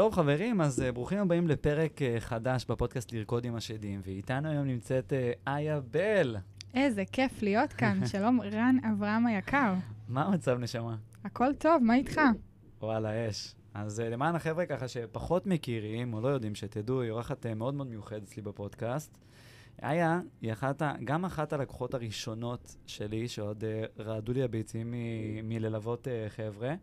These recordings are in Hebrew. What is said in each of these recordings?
טוב, חברים, אז uh, ברוכים הבאים לפרק uh, חדש בפודקאסט לרקוד עם השדים, ואיתנו היום נמצאת uh, איה בל. איזה כיף להיות כאן. שלום, רן אברהם היקר. מה המצב, נשמה? הכל טוב, מה איתך? וואלה, אש. אז uh, למען החבר'ה ככה שפחות מכירים, או לא יודעים, שתדעו, היא אורחת uh, מאוד מאוד מיוחדת אצלי בפודקאסט. איה היא אחת, גם אחת הלקוחות הראשונות שלי, שעוד uh, רעדו לי הביצים מללוות uh, חבר'ה.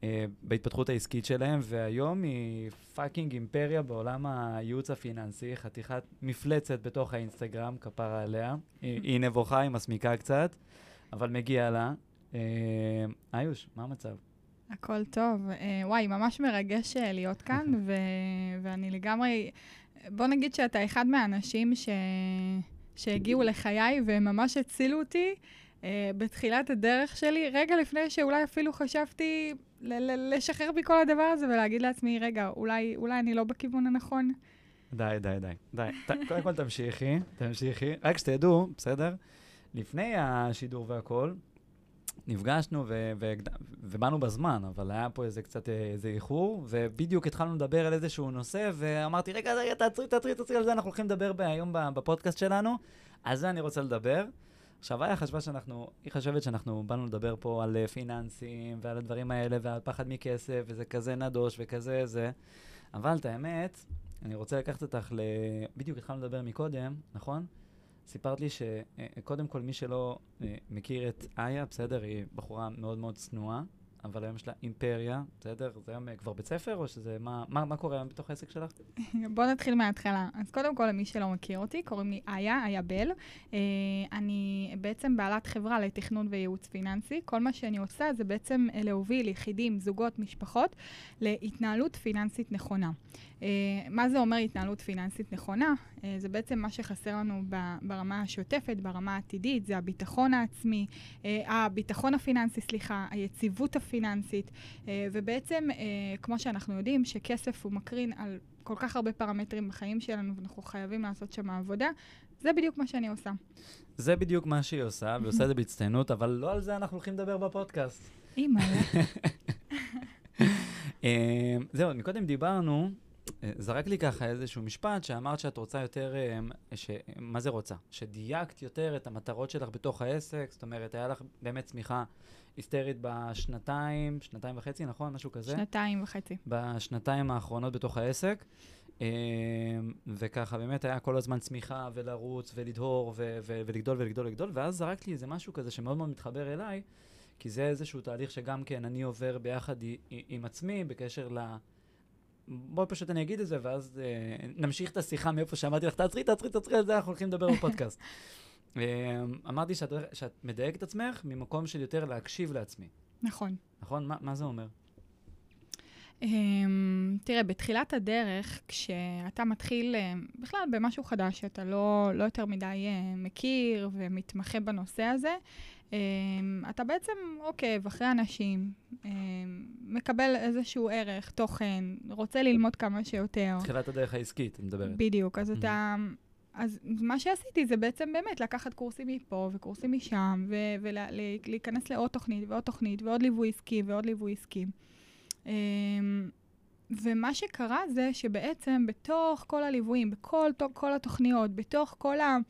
Uh, בהתפתחות העסקית שלהם, והיום היא fucking אימפריה בעולם הייעוץ הפיננסי, חתיכת מפלצת בתוך האינסטגרם, כפרה עליה. היא, היא נבוכה, היא מסמיקה קצת, אבל מגיע לה. Uh, איוש, מה המצב? הכל טוב. וואי, ממש מרגש להיות כאן, ו- ואני לגמרי... בוא נגיד שאתה אחד מהאנשים ש... שהגיעו לחיי וממש הצילו אותי בתחילת הדרך שלי, רגע לפני שאולי אפילו חשבתי לשחרר מכל הדבר הזה ולהגיד לעצמי, רגע, אולי, אולי אני לא בכיוון הנכון. די, די, די. די. ת, קודם כל תמשיכי, תמשיכי. רק שתדעו, בסדר? לפני השידור והכל, נפגשנו ו- ו- ובאנו בזמן, אבל היה פה איזה קצת איזה איחור, ובדיוק התחלנו לדבר על איזשהו נושא, ואמרתי, רגע, רגע, תעצרי, תעצרי, תעצרי, על זה אנחנו הולכים לדבר היום בפודקאסט שלנו, על זה אני רוצה לדבר. עכשיו, איה חשבה שאנחנו, היא חושבת שאנחנו באנו לדבר פה על פיננסים ועל הדברים האלה ועל פחד מכסף, וזה כזה נדוש וכזה זה, אבל את האמת, אני רוצה לקחת אותך ל... בדיוק התחלנו לדבר מקודם, נכון? סיפרת לי שקודם כל, מי שלא אה, מכיר את איה, בסדר, היא בחורה מאוד מאוד צנועה, אבל היום יש לה אימפריה, בסדר? זה היום כבר בית ספר, או שזה, מה, מה, מה קורה היום בתוך העסק שלך? בוא נתחיל מההתחלה. אז קודם כל, למי שלא מכיר אותי, קוראים לי איה, איה בל. Uh, אני בעצם בעלת חברה לתכנון וייעוץ פיננסי. כל מה שאני עושה זה בעצם להוביל יחידים, זוגות, משפחות, להתנהלות פיננסית נכונה. Uh, מה זה אומר התנהלות פיננסית נכונה? Uh, זה בעצם מה שחסר לנו ברמה השוטפת, ברמה העתידית, זה הביטחון העצמי, uh, הביטחון הפיננסי, סליחה, היציבות הפיננסית, ובעצם, כמו שאנחנו יודעים, שכסף הוא מקרין על כל כך הרבה פרמטרים בחיים שלנו, ואנחנו חייבים לעשות שם עבודה, זה בדיוק מה שאני עושה. זה בדיוק מה שהיא עושה, והיא עושה את זה בהצטיינות, אבל לא על זה אנחנו הולכים לדבר בפודקאסט. אימא. זהו, מקודם דיברנו זרק לי ככה איזשהו משפט שאמרת שאת רוצה יותר, אה, ש... מה זה רוצה? שדייקת יותר את המטרות שלך בתוך העסק, זאת אומרת, היה לך באמת צמיחה היסטרית בשנתיים, שנתיים וחצי, נכון? משהו כזה? שנתיים וחצי. בשנתיים האחרונות בתוך העסק. אה, וככה באמת היה כל הזמן צמיחה ולרוץ ולדהור ו- ו- ולגדול ולגדול ולגדול, ואז זרקת לי איזה משהו כזה שמאוד מאוד מתחבר אליי, כי זה איזשהו תהליך שגם כן אני עובר ביחד עם עצמי בקשר ל... בואי פשוט אני אגיד את זה, ואז אה, נמשיך את השיחה מאיפה שאמרתי לך, תעצרי, תעצרי, תעצרי, על זה אנחנו הולכים לדבר בפודקאסט. אה, אמרתי שאת, שאת מדייקת את עצמך ממקום של יותר להקשיב לעצמי. נכון. נכון? מה, מה זה אומר? Um, תראה, בתחילת הדרך, כשאתה מתחיל uh, בכלל במשהו חדש שאתה לא, לא יותר מדי uh, מכיר ומתמחה בנושא הזה, um, אתה בעצם עוקב אחרי אנשים, um, מקבל איזשהו ערך, תוכן, רוצה ללמוד כמה שיותר. תחילת הדרך העסקית, את מדברת. בדיוק, אז mm-hmm. אתה... אז מה שעשיתי זה בעצם באמת לקחת קורסים מפה וקורסים משם, ולהיכנס לעוד תוכנית ועוד תוכנית ועוד ליווי עסקי ועוד ליווי עסקי. אמ, ומה שקרה זה שבעצם בתוך כל הליוויים, בכל כל התוכניות, בתוך כל הקורסים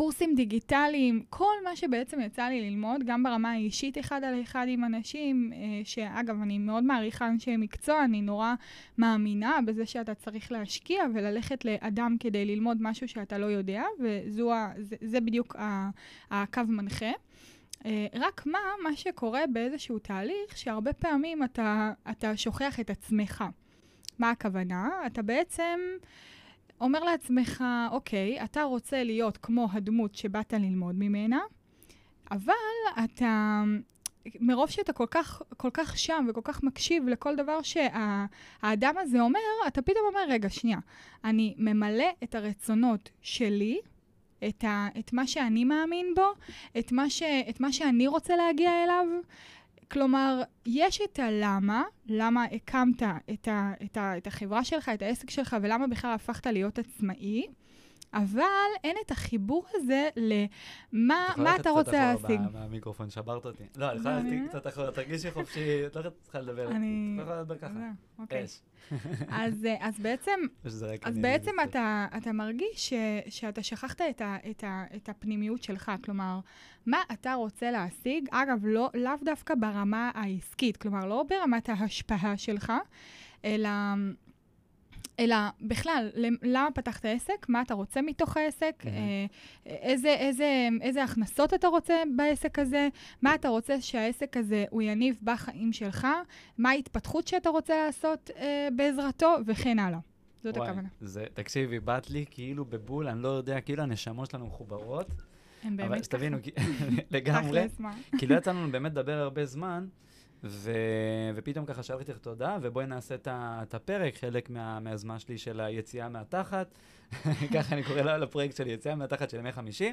אמ, דיגיטליים, כל מה שבעצם יצא לי ללמוד, גם ברמה האישית אחד על אחד עם אנשים, אה, שאגב, אני מאוד מעריכה אנשי מקצוע, אני נורא מאמינה בזה שאתה צריך להשקיע וללכת לאדם כדי ללמוד משהו שאתה לא יודע, וזה בדיוק הקו מנחה. אה, רק מה, מה שקורה באיזשהו תהליך, שהרבה פעמים אתה, אתה שוכח את עצמך. מה הכוונה? אתה בעצם אומר לעצמך, אוקיי, אתה רוצה להיות כמו הדמות שבאת ללמוד ממנה, אבל אתה, מרוב שאתה כל כך, כל כך שם וכל כך מקשיב לכל דבר שהאדם הזה אומר, אתה פתאום אומר, רגע, שנייה, אני ממלא את הרצונות שלי, את, ה, את מה שאני מאמין בו, את מה, ש, את מה שאני רוצה להגיע אליו. כלומר, יש את הלמה, למה הקמת את, ה, את, ה, את החברה שלך, את העסק שלך, ולמה בכלל הפכת להיות עצמאי, אבל אין את החיבור הזה למה מה אתה רוצה להשיג. את יכולה קצת אחורה מהמיקרופון, שברת אותי. לא, אני יכולה ללכת קצת אחורה, תרגישי חופשי, את לא צריכה לדבר. אני... את יכולה לדבר ככה. אוקיי. אש. אז, בעצם, אז בעצם אתה, מרגיש שאתה שכחת את הפנימיות שלך, כלומר, מה אתה רוצה להשיג, אגב, לא, לאו דווקא ברמה העסקית, כלומר, לא ברמת ההשפעה שלך, אלא אלא בכלל, למה פתחת עסק, מה אתה רוצה מתוך העסק, mm-hmm. איזה, איזה, איזה הכנסות אתה רוצה בעסק הזה, מה אתה רוצה שהעסק הזה הוא יניב בחיים שלך, מה ההתפתחות שאתה רוצה לעשות אה, בעזרתו, וכן הלאה. זאת וואי, הכוונה. זה, תקשיבי, באת לי כאילו בבול, אני לא יודע, כאילו הנשמות שלנו מחוברות. הם באמת ככה. אבל שתבינו, לגמרי. כאילו יצא לנו באמת לדבר הרבה זמן. ו... ופתאום ככה שאלתי לך תודה, ובואי נעשה את הפרק, חלק מה... מהזמן שלי של היציאה מהתחת, ככה אני קורא לפרויקט שלי, יציאה מהתחת של ימי חמישי.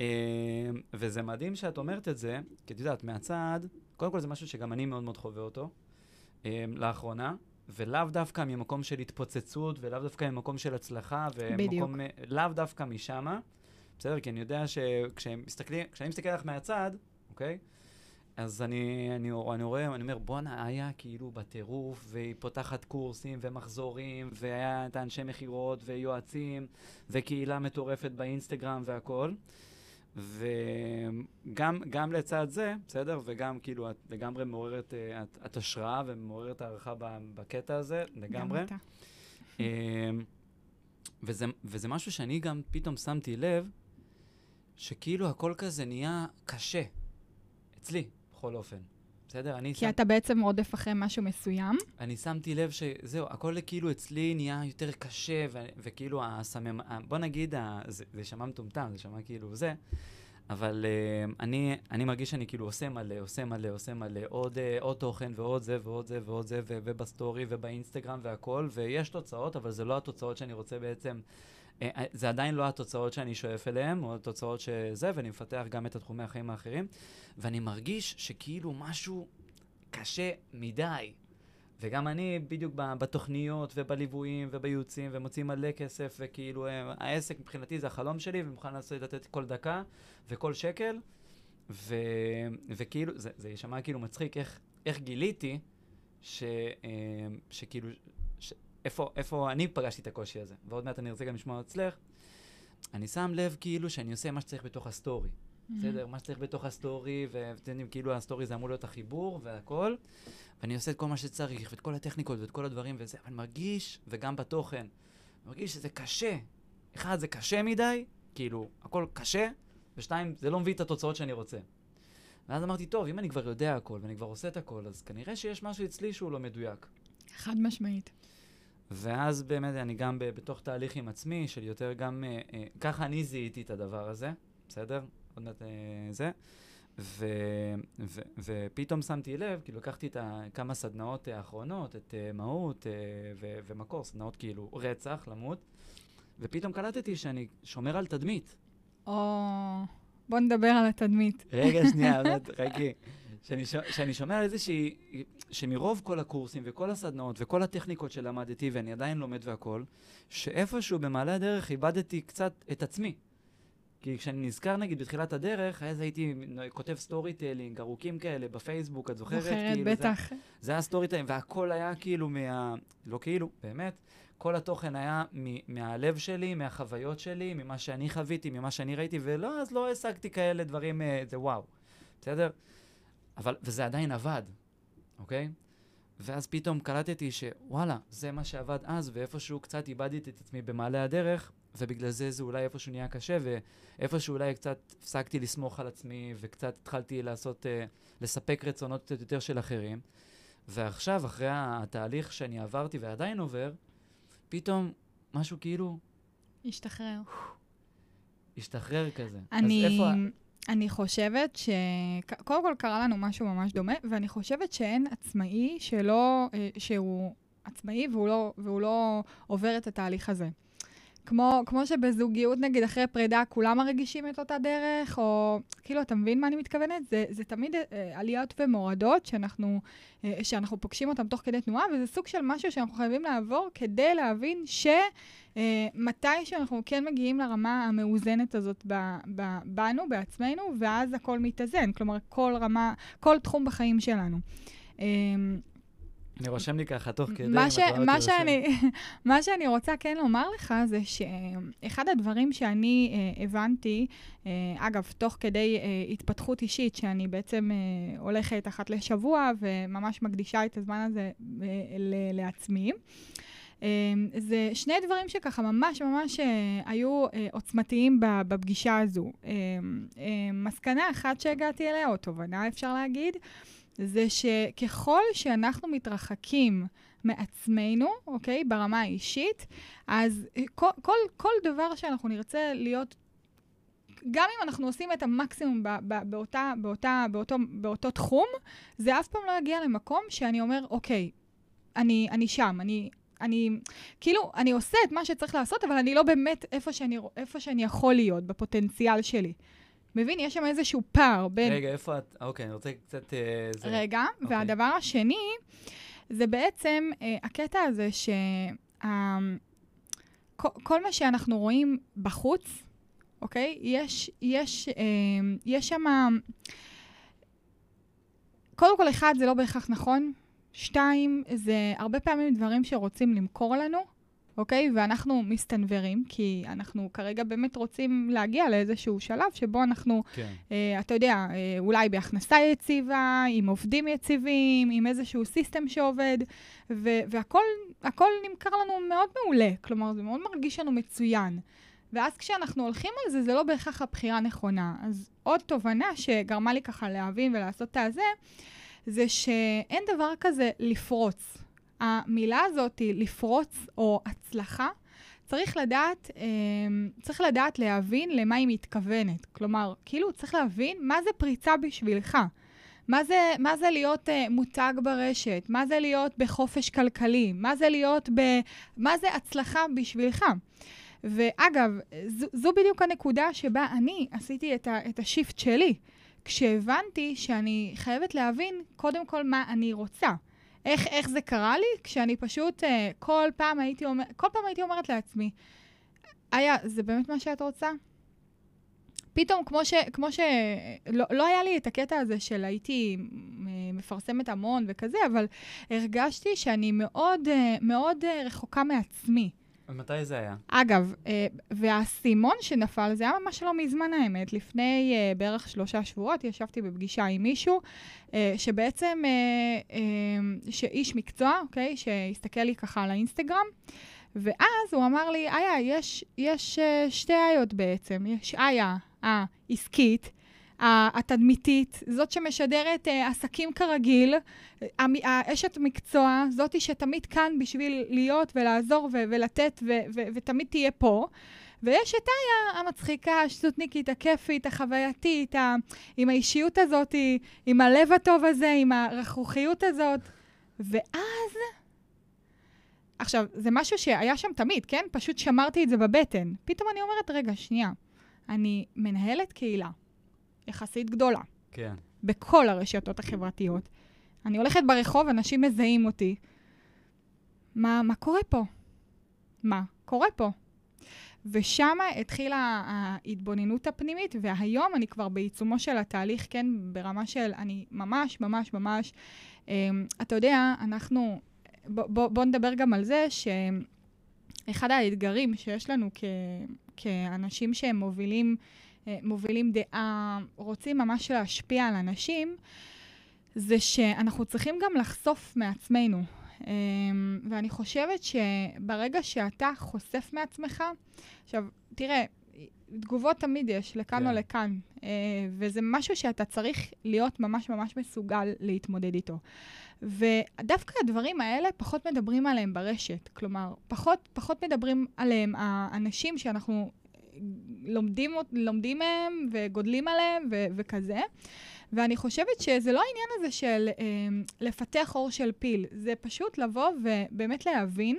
אמ, וזה מדהים שאת אומרת את זה, כי את יודעת, מהצד, קודם כל זה משהו שגם אני מאוד מאוד חווה אותו אמ, לאחרונה, ולאו דווקא ממקום של התפוצצות, ולאו דווקא ממקום של הצלחה, ומקום, לאו דווקא משמה, בסדר? כי אני יודע שכשאני מסתכל עליך מהצד, אוקיי? אז אני, אני, אני רואה, אני אומר, בואנה, היה כאילו בטירוף, והיא פותחת קורסים ומחזורים, והיה את האנשי מכירות ויועצים, וקהילה מטורפת באינסטגרם והכל. וגם לצד זה, בסדר? וגם כאילו את לגמרי מעוררת, אה, את, את השראה ומעוררת הערכה בקטע הזה, לגמרי. גם אתה. אמ, וזה, וזה משהו שאני גם פתאום שמתי לב, שכאילו הכל כזה נהיה קשה. אצלי, בכל אופן. בסדר? אני כי שם... אתה בעצם רודף אחרי משהו מסוים. אני שמתי לב שזהו, הכל כאילו אצלי נהיה יותר קשה, ו- וכאילו הסממ... בוא נגיד, ה- זה, זה שמע מטומטם, זה שמע כאילו זה, אבל uh, אני, אני מרגיש שאני כאילו עושה מלא, עושה מלא, עושה מלא, עוד, uh, עוד תוכן ועוד זה ועוד זה ועוד זה, ו- ובסטורי ובאינסטגרם והכל, ויש תוצאות, אבל זה לא התוצאות שאני רוצה בעצם... אה, זה עדיין לא התוצאות שאני שואף אליהן, או התוצאות שזה, ואני מפתח גם את התחומי החיים האחרים, ואני מרגיש שכאילו משהו קשה מדי. וגם אני בדיוק בתוכניות ובליוויים ובייעוצים ומוציא מלא כסף וכאילו אה, העסק מבחינתי זה החלום שלי ומוכן לתת כל דקה וכל שקל ו, וכאילו זה, זה יישמע כאילו מצחיק איך, איך גיליתי ש, שכאילו איפה, איפה אני פגשתי את הקושי הזה, ועוד מעט אני רוצה גם לשמוע אצלך, אני שם לב כאילו שאני עושה מה שצריך בתוך הסטורי. בסדר? מה שצריך בתוך הסטורי, ואתם יודעים, כאילו הסטורי זה אמור להיות החיבור והכל, ואני עושה את כל מה שצריך, ואת כל הטכניקות ואת כל הדברים וזה, אבל אני מרגיש, וגם בתוכן, אני מרגיש שזה קשה. אחד, זה קשה מדי, כאילו, הכל קשה, ושתיים, זה לא מביא את התוצאות שאני רוצה. ואז אמרתי, טוב, אם אני כבר יודע הכל, ואני כבר עושה את הכל, אז כנראה שיש משהו אצלי שהוא לא מדויק. חד משמעית. ואז באמת אני גם בתוך תהליך עם עצמי, של יותר גם, אה, אה, ככה אני זיהיתי את הדבר הזה, בסדר? עוד מעט אה, זה. ו, ו, ופתאום שמתי לב, כאילו לקחתי את ה, כמה סדנאות אה, האחרונות, את אה, מהות אה, ו, ומקור, סדנאות כאילו רצח, למות, ופתאום קלטתי שאני שומר על תדמית. או, בוא נדבר על התדמית. רגע, שנייה, חכי. שאני, שאני שומע איזושהי, שמרוב כל הקורסים וכל הסדנאות וכל הטכניקות שלמדתי, ואני עדיין לומד והכול, שאיפשהו במעלה הדרך איבדתי קצת את עצמי. כי כשאני נזכר נגיד בתחילת הדרך, אז הייתי כותב storytelling, ארוכים כאלה, בפייסבוק, את זוכרת? זוכרת, כאילו, בטח. זה, זה היה storytelling, והכל היה כאילו מה... לא כאילו, באמת. כל התוכן היה מ- מהלב שלי, מהחוויות שלי, ממה שאני חוויתי, ממה שאני ראיתי, ולא, אז לא השגתי כאלה דברים, אה, זה וואו, בסדר? אבל, וזה עדיין עבד, אוקיי? ואז פתאום קלטתי שוואלה, זה מה שעבד אז, ואיפשהו קצת איבדתי את עצמי במעלה הדרך, ובגלל זה זה אולי איפשהו נהיה קשה, ואיפשהו אולי קצת הפסקתי לסמוך על עצמי, וקצת התחלתי לעשות, uh, לספק רצונות קצת יותר של אחרים. ועכשיו, אחרי התהליך שאני עברתי ועדיין עובר, פתאום משהו כאילו... השתחרר. השתחרר כזה. אני... אז איפה... אני חושבת ש... קודם כל קרה לנו משהו ממש דומה, ואני חושבת שאין עצמאי שלא... אה, שהוא עצמאי והוא לא, והוא לא עובר את התהליך הזה. כמו, כמו שבזוגיות, נגיד, אחרי פרידה, כולם מרגישים את אותה דרך, או כאילו, אתה מבין מה אני מתכוונת? זה, זה תמיד אה, עליות ומורדות שאנחנו, אה, שאנחנו פוגשים אותם תוך כדי תנועה, וזה סוג של משהו שאנחנו חייבים לעבור כדי להבין ש... אה, שאנחנו כן מגיעים לרמה המאוזנת הזאת ב, ב, בנו, בעצמנו, ואז הכל מתאזן. כלומר, כל רמה, כל תחום בחיים שלנו. אה, אני רושם לי ככה תוך כדי, מה, ש, מה, שאני, מה שאני רוצה כן לומר לך זה שאחד הדברים שאני אה, הבנתי, אה, אגב, תוך כדי אה, התפתחות אישית, שאני בעצם אה, הולכת אחת לשבוע וממש מקדישה את הזמן הזה אה, ל- לעצמי, אה, זה שני דברים שככה ממש ממש אה, היו אה, עוצמתיים בפגישה הזו. אה, אה, מסקנה אחת שהגעתי אליה, או תובנה אפשר להגיד, זה שככל שאנחנו מתרחקים מעצמנו, אוקיי, ברמה האישית, אז כל, כל, כל דבר שאנחנו נרצה להיות, גם אם אנחנו עושים את המקסימום ב, ב, באותה, באותה, באותו, באותו תחום, זה אף פעם לא יגיע למקום שאני אומר, אוקיי, אני, אני שם, אני, אני, כאילו, אני עושה את מה שצריך לעשות, אבל אני לא באמת איפה שאני, איפה שאני יכול להיות, בפוטנציאל שלי. מבין? יש שם איזשהו פער בין... רגע, איפה את? אוקיי, אני רוצה קצת... אה, זה... רגע, אוקיי. והדבר השני, זה בעצם אה, הקטע הזה ש... אה, כל, כל מה שאנחנו רואים בחוץ, אוקיי? יש, יש, אה, יש שם... קודם כל, אחד, זה לא בהכרח נכון. שתיים, זה הרבה פעמים דברים שרוצים למכור לנו, אוקיי? ואנחנו מסתנוורים, כי אנחנו כרגע באמת רוצים להגיע לאיזשהו שלב שבו אנחנו, כן. אה, אתה יודע, אה, אולי בהכנסה יציבה, עם עובדים יציבים, עם איזשהו סיסטם שעובד, ו- והכל נמכר לנו מאוד מעולה. כלומר, זה מאוד מרגיש לנו מצוין. ואז כשאנחנו הולכים על זה, זה לא בהכרח הבחירה הנכונה. אז עוד תובנה שגרמה לי ככה להבין ולעשות את הזה, זה שאין דבר כזה לפרוץ. המילה הזאת, לפרוץ או הצלחה, צריך לדעת, אה, צריך לדעת להבין למה היא מתכוונת. כלומר, כאילו צריך להבין מה זה פריצה בשבילך. מה זה, מה זה להיות uh, מותג ברשת? מה זה להיות בחופש כלכלי? מה זה להיות ב... מה זה הצלחה בשבילך? ואגב, זו, זו בדיוק הנקודה שבה אני עשיתי את, ה, את השיפט שלי. כשהבנתי שאני חייבת להבין קודם כל מה אני רוצה. איך, איך זה קרה לי? כשאני פשוט uh, כל פעם הייתי אומר, כל פעם הייתי אומרת לעצמי, איה, זה באמת מה שאת רוצה? פתאום, כמו ש... כמו ש... לא, לא היה לי את הקטע הזה של הייתי מפרסמת המון וכזה, אבל הרגשתי שאני מאוד, אה, מאוד אה, רחוקה מעצמי. ומתי זה היה? אגב, אה, והאסימון שנפל, זה היה ממש לא מזמן האמת. לפני אה, בערך שלושה שבועות ישבתי בפגישה עם מישהו, אה, שבעצם, שאיש מקצוע, אוקיי, שהסתכל לי ככה על האינסטגרם, ואז הוא אמר לי, איה, יש, יש שתי איות בעצם. יש איה העסקית, התדמיתית, זאת שמשדרת uh, עסקים כרגיל, האשת מקצוע, זאתי שתמיד כאן בשביל להיות ולעזור ו- ולתת ו- ו- ותמיד תהיה פה. ויש את איה המצחיקה, השטותניקית, הכיפית, החווייתית, ה- עם האישיות הזאת, עם הלב הטוב הזה, עם הרכרוכיות הזאת. ואז... עכשיו, זה משהו שהיה שם תמיד, כן? פשוט שמרתי את זה בבטן. פתאום אני אומרת, רגע, שנייה, אני מנהלת קהילה. יחסית גדולה. כן. בכל הרשתות החברתיות. אני הולכת ברחוב, אנשים מזהים אותי. מה, מה קורה פה? מה קורה פה? ושם התחילה ההתבוננות הפנימית, והיום אני כבר בעיצומו של התהליך, כן, ברמה של, אני ממש, ממש, ממש, אה, אתה יודע, אנחנו, בוא, בוא, בוא נדבר גם על זה שאחד האתגרים שיש לנו כ, כאנשים שהם מובילים מובילים דעה, רוצים ממש להשפיע על אנשים, זה שאנחנו צריכים גם לחשוף מעצמנו. אמ, ואני חושבת שברגע שאתה חושף מעצמך, עכשיו, תראה, תגובות תמיד יש, לכאן yeah. או כן. לכאן, אה, וזה משהו שאתה צריך להיות ממש ממש מסוגל להתמודד איתו. ודווקא הדברים האלה, פחות מדברים עליהם ברשת. כלומר, פחות, פחות מדברים עליהם האנשים שאנחנו לומדים, לומדים מהם וגודלים עליהם ו- וכזה. ואני חושבת שזה לא העניין הזה של אה, לפתח אור של פיל, זה פשוט לבוא ובאמת להבין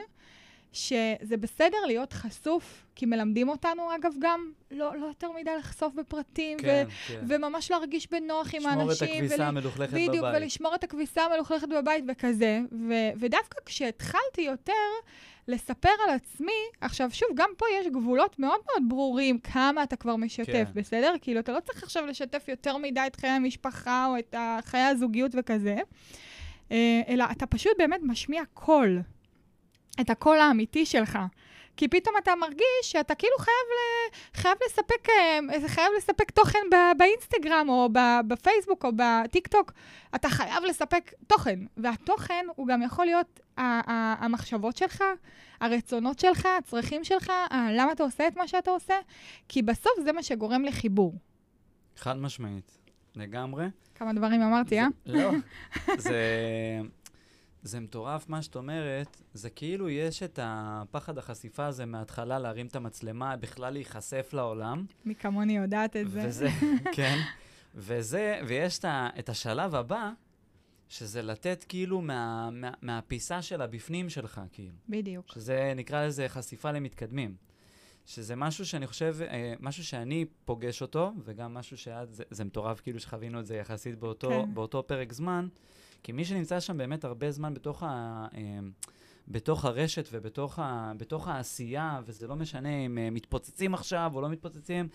שזה בסדר להיות חשוף, כי מלמדים אותנו, אגב, גם לא, לא יותר מדי לחשוף בפרטים, כן, ו- כן. וממש להרגיש בנוח עם לשמור האנשים. את הכביסה ול- המלוכלכת בבית. בדיוק, ולשמור את הכביסה המלוכלכת בבית וכזה. ו- ודווקא כשהתחלתי יותר לספר על עצמי, עכשיו שוב, גם פה יש גבולות מאוד מאוד ברורים כמה אתה כבר משתף, כן. בסדר? כאילו, אתה לא צריך עכשיו לשתף יותר מדי את חיי המשפחה או את חיי הזוגיות וכזה, אה, אלא אתה פשוט באמת משמיע קול, את הקול האמיתי שלך. כי פתאום אתה מרגיש שאתה כאילו חייב, ל... חייב לספק, אה, חייב לספק תוכן ב... באינסטגרם או ב... בפייסבוק או בטיקטוק. אתה חייב לספק תוכן, והתוכן הוא גם יכול להיות ה... ה... המחשבות שלך, הרצונות שלך, הצרכים שלך, ה... למה אתה עושה את מה שאתה עושה, כי בסוף זה מה שגורם לחיבור. חד משמעית. לגמרי. כמה דברים אמרתי, אה? זה- לא. זה... זה מטורף מה שאת אומרת, זה כאילו יש את הפחד החשיפה הזה מההתחלה להרים את המצלמה, בכלל להיחשף לעולם. מי כמוני יודעת את זה. וזה, כן. וזה, ויש את, ה, את השלב הבא, שזה לתת כאילו מה, מה, מהפיסה של הבפנים שלך, כאילו. בדיוק. שזה, נקרא לזה חשיפה למתקדמים. שזה משהו שאני חושב, אה, משהו שאני פוגש אותו, וגם משהו שאת, זה, זה מטורף כאילו שחווינו את זה יחסית באותו, כן. באותו פרק זמן, כי מי שנמצא שם באמת הרבה זמן בתוך, ה, אה, בתוך הרשת ובתוך ה, בתוך העשייה, וזה לא משנה אם אה, מתפוצצים עכשיו או לא מתפוצצים,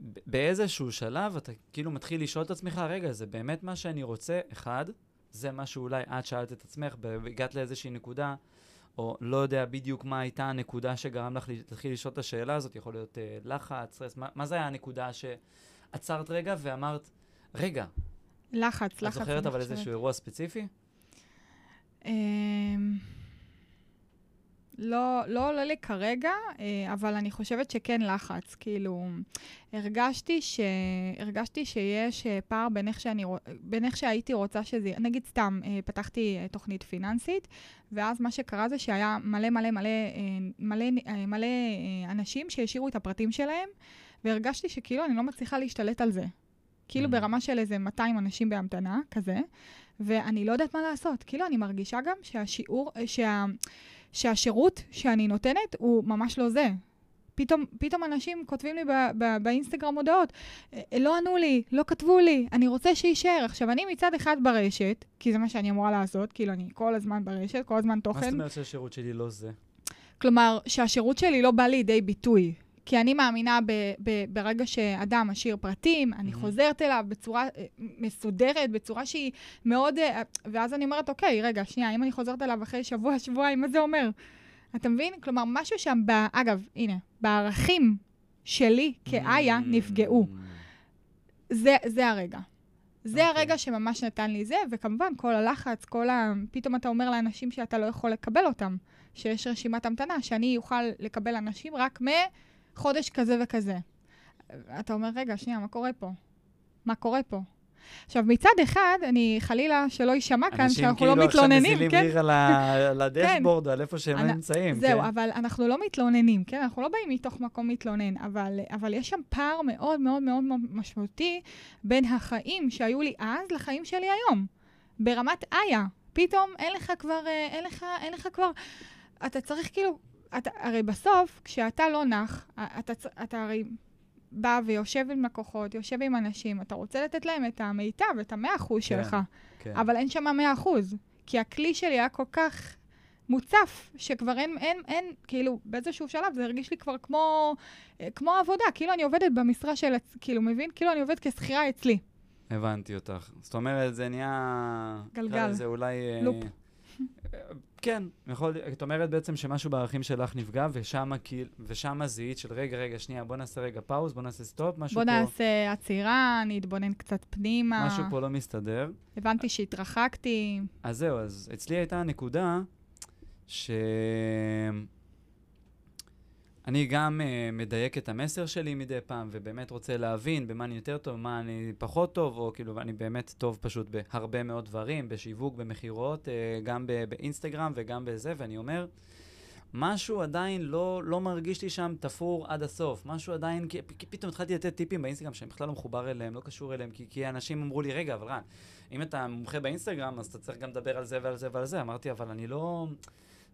ב- באיזשהו שלב אתה כאילו מתחיל לשאול את עצמך, רגע, זה באמת מה שאני רוצה? אחד, זה מה שאולי את שאלת את עצמך, והגעת לאיזושהי נקודה, או לא יודע בדיוק מה הייתה הנקודה שגרם לך להתחיל לשאול את השאלה הזאת, יכול להיות uh, לחץ, סטרס, מה, מה זה היה הנקודה שעצרת רגע ואמרת, רגע, לחץ, את לחץ. זוכרת אני אבל. איזשהו אירוע ספציפי? אמ, לא, לא עולה לי כרגע, אה, אבל אני חושבת שכן לחץ. כאילו, הרגשתי, ש... הרגשתי שיש אה, פער בין איך, שאני... בין איך שהייתי רוצה שזה... נגיד סתם, אה, פתחתי תוכנית פיננסית, ואז מה שקרה זה שהיה מלא מלא מלא, מלא, מלא אנשים שהשאירו את הפרטים שלהם, והרגשתי שכאילו אני לא מצליחה להשתלט על זה. כאילו Mm. ברמה של איזה 200 אנשים בהמתנה, כזה. ואני לא יודעת מה לעשות. כאילו, אני מרגישה גם שהשיעור, שה, שהשירות שאני נותנת הוא ממש לא זה. פתאום, פתאום אנשים כותבים לי ב, ב, באינסטגרם הודעות, "אה, לא ענו לי, לא כתבו לי, אני רוצה שיישאר. עכשיו, אני מצד אחד ברשת, כי זה מה שאני אמורה לעשות, כאילו, אני כל הזמן ברשת, כל הזמן מה זאת תוכן. אומרת שהשירות שלי לא זה? כלומר, שהשירות שלי לא בא לידי ביטוי. כי אני מאמינה ב, ב, ברגע שאדם משאיר פרטים, אני Mhm. חוזרת אליו בצורה אה, מסודרת, בצורה שהיא מאוד... אה, ואז אני אומרת, אוקיי, רגע, שנייה, אם אני חוזרת אליו אחרי שבוע, שבועיים, מה זה אומר? אתה מבין? כלומר, משהו שם, ב, אגב, הנה, בערכים שלי כאיה Mm. נפגעו. זה, זה הרגע. זה אוקיי. הרגע שממש נתן לי זה, וכמובן, כל הלחץ, כל ה... פתאום אתה אומר לאנשים שאתה לא יכול לקבל אותם, שיש רשימת המתנה, שאני אוכל לקבל אנשים רק מחודש כזה וכזה. אתה אומר, רגע, שנייה, מה קורה פה? מה קורה פה? עכשיו, מצד אחד, אני חלילה שלא יישמע כאן שאנחנו לא מתלוננים, אנשים כאילו עכשיו כן? מזילים ריר על על הדשבורד, על איפה שהם אנ- נמצאים, זהו, כן? אבל אנחנו לא מתלוננים, כן? אנחנו לא באים מתוך מקום מתלונן, אבל, אבל יש שם פער מאוד מאוד מאוד מאוד משמעותי בין החיים שהיו לי אז לחיים שלי היום. ברמת איה. פתאום אין לך כבר, אה, אין לך, אין לך כבר, אתה צריך כאילו, אתה, הרי בסוף, כשאתה לא נח, אתה, צ- אתה הרי בא ויושב עם לקוחות, יושב עם אנשים, אתה רוצה לתת להם את המיטב, את המאה אחוז כן, שלך. כן. אבל אין שם 100 אחוז. כי הכלי שלי היה כל כך מוצף, שכבר אין, אין, אין, כאילו, באיזשהו שלב זה הרגיש לי כבר כמו, אה, כמו עבודה, כאילו אני עובדת במשרה של, כאילו, מבין? כאילו אני עובדת כשכירה אצלי. הבנתי אותך. זאת אומרת, זה נהיה... גלגל. זה אולי... אה, לופ. כן, יכול... את אומרת בעצם שמשהו בערכים שלך נפגע, ושמה, ושמה זיהית של רגע, רגע, שנייה, בוא נעשה רגע pause, בוא נעשה stop, משהו בוא פה... נעשה עצירה, אני אתבונן קצת פנימה. משהו פה לא מסתדר. הבנתי שהתרחקתי. אז זהו, אז אצלי הייתה נקודה ש... אני גם אה, מדייק את המסר שלי מדי פעם, ובאמת רוצה להבין במה אני יותר טוב, במה אני פחות טוב, או כאילו, אני באמת טוב פשוט בהרבה מאוד דברים, בשיווק, במכירות, אה, גם באינסטגרם וגם בזה, ואני אומר, משהו עדיין לא, לא מרגיש לי שם תפור עד הסוף. משהו עדיין, כי, כי פתאום התחלתי לתת טיפים באינסטגרם שאני בכלל לא מחובר אליהם, לא קשור אליהם, כי, כי אנשים אמרו לי, רגע, אבל רן, אם אתה מומחה באינסטגרם, אז אתה צריך גם לדבר על זה ועל זה ועל זה. אמרתי, אבל אני לא...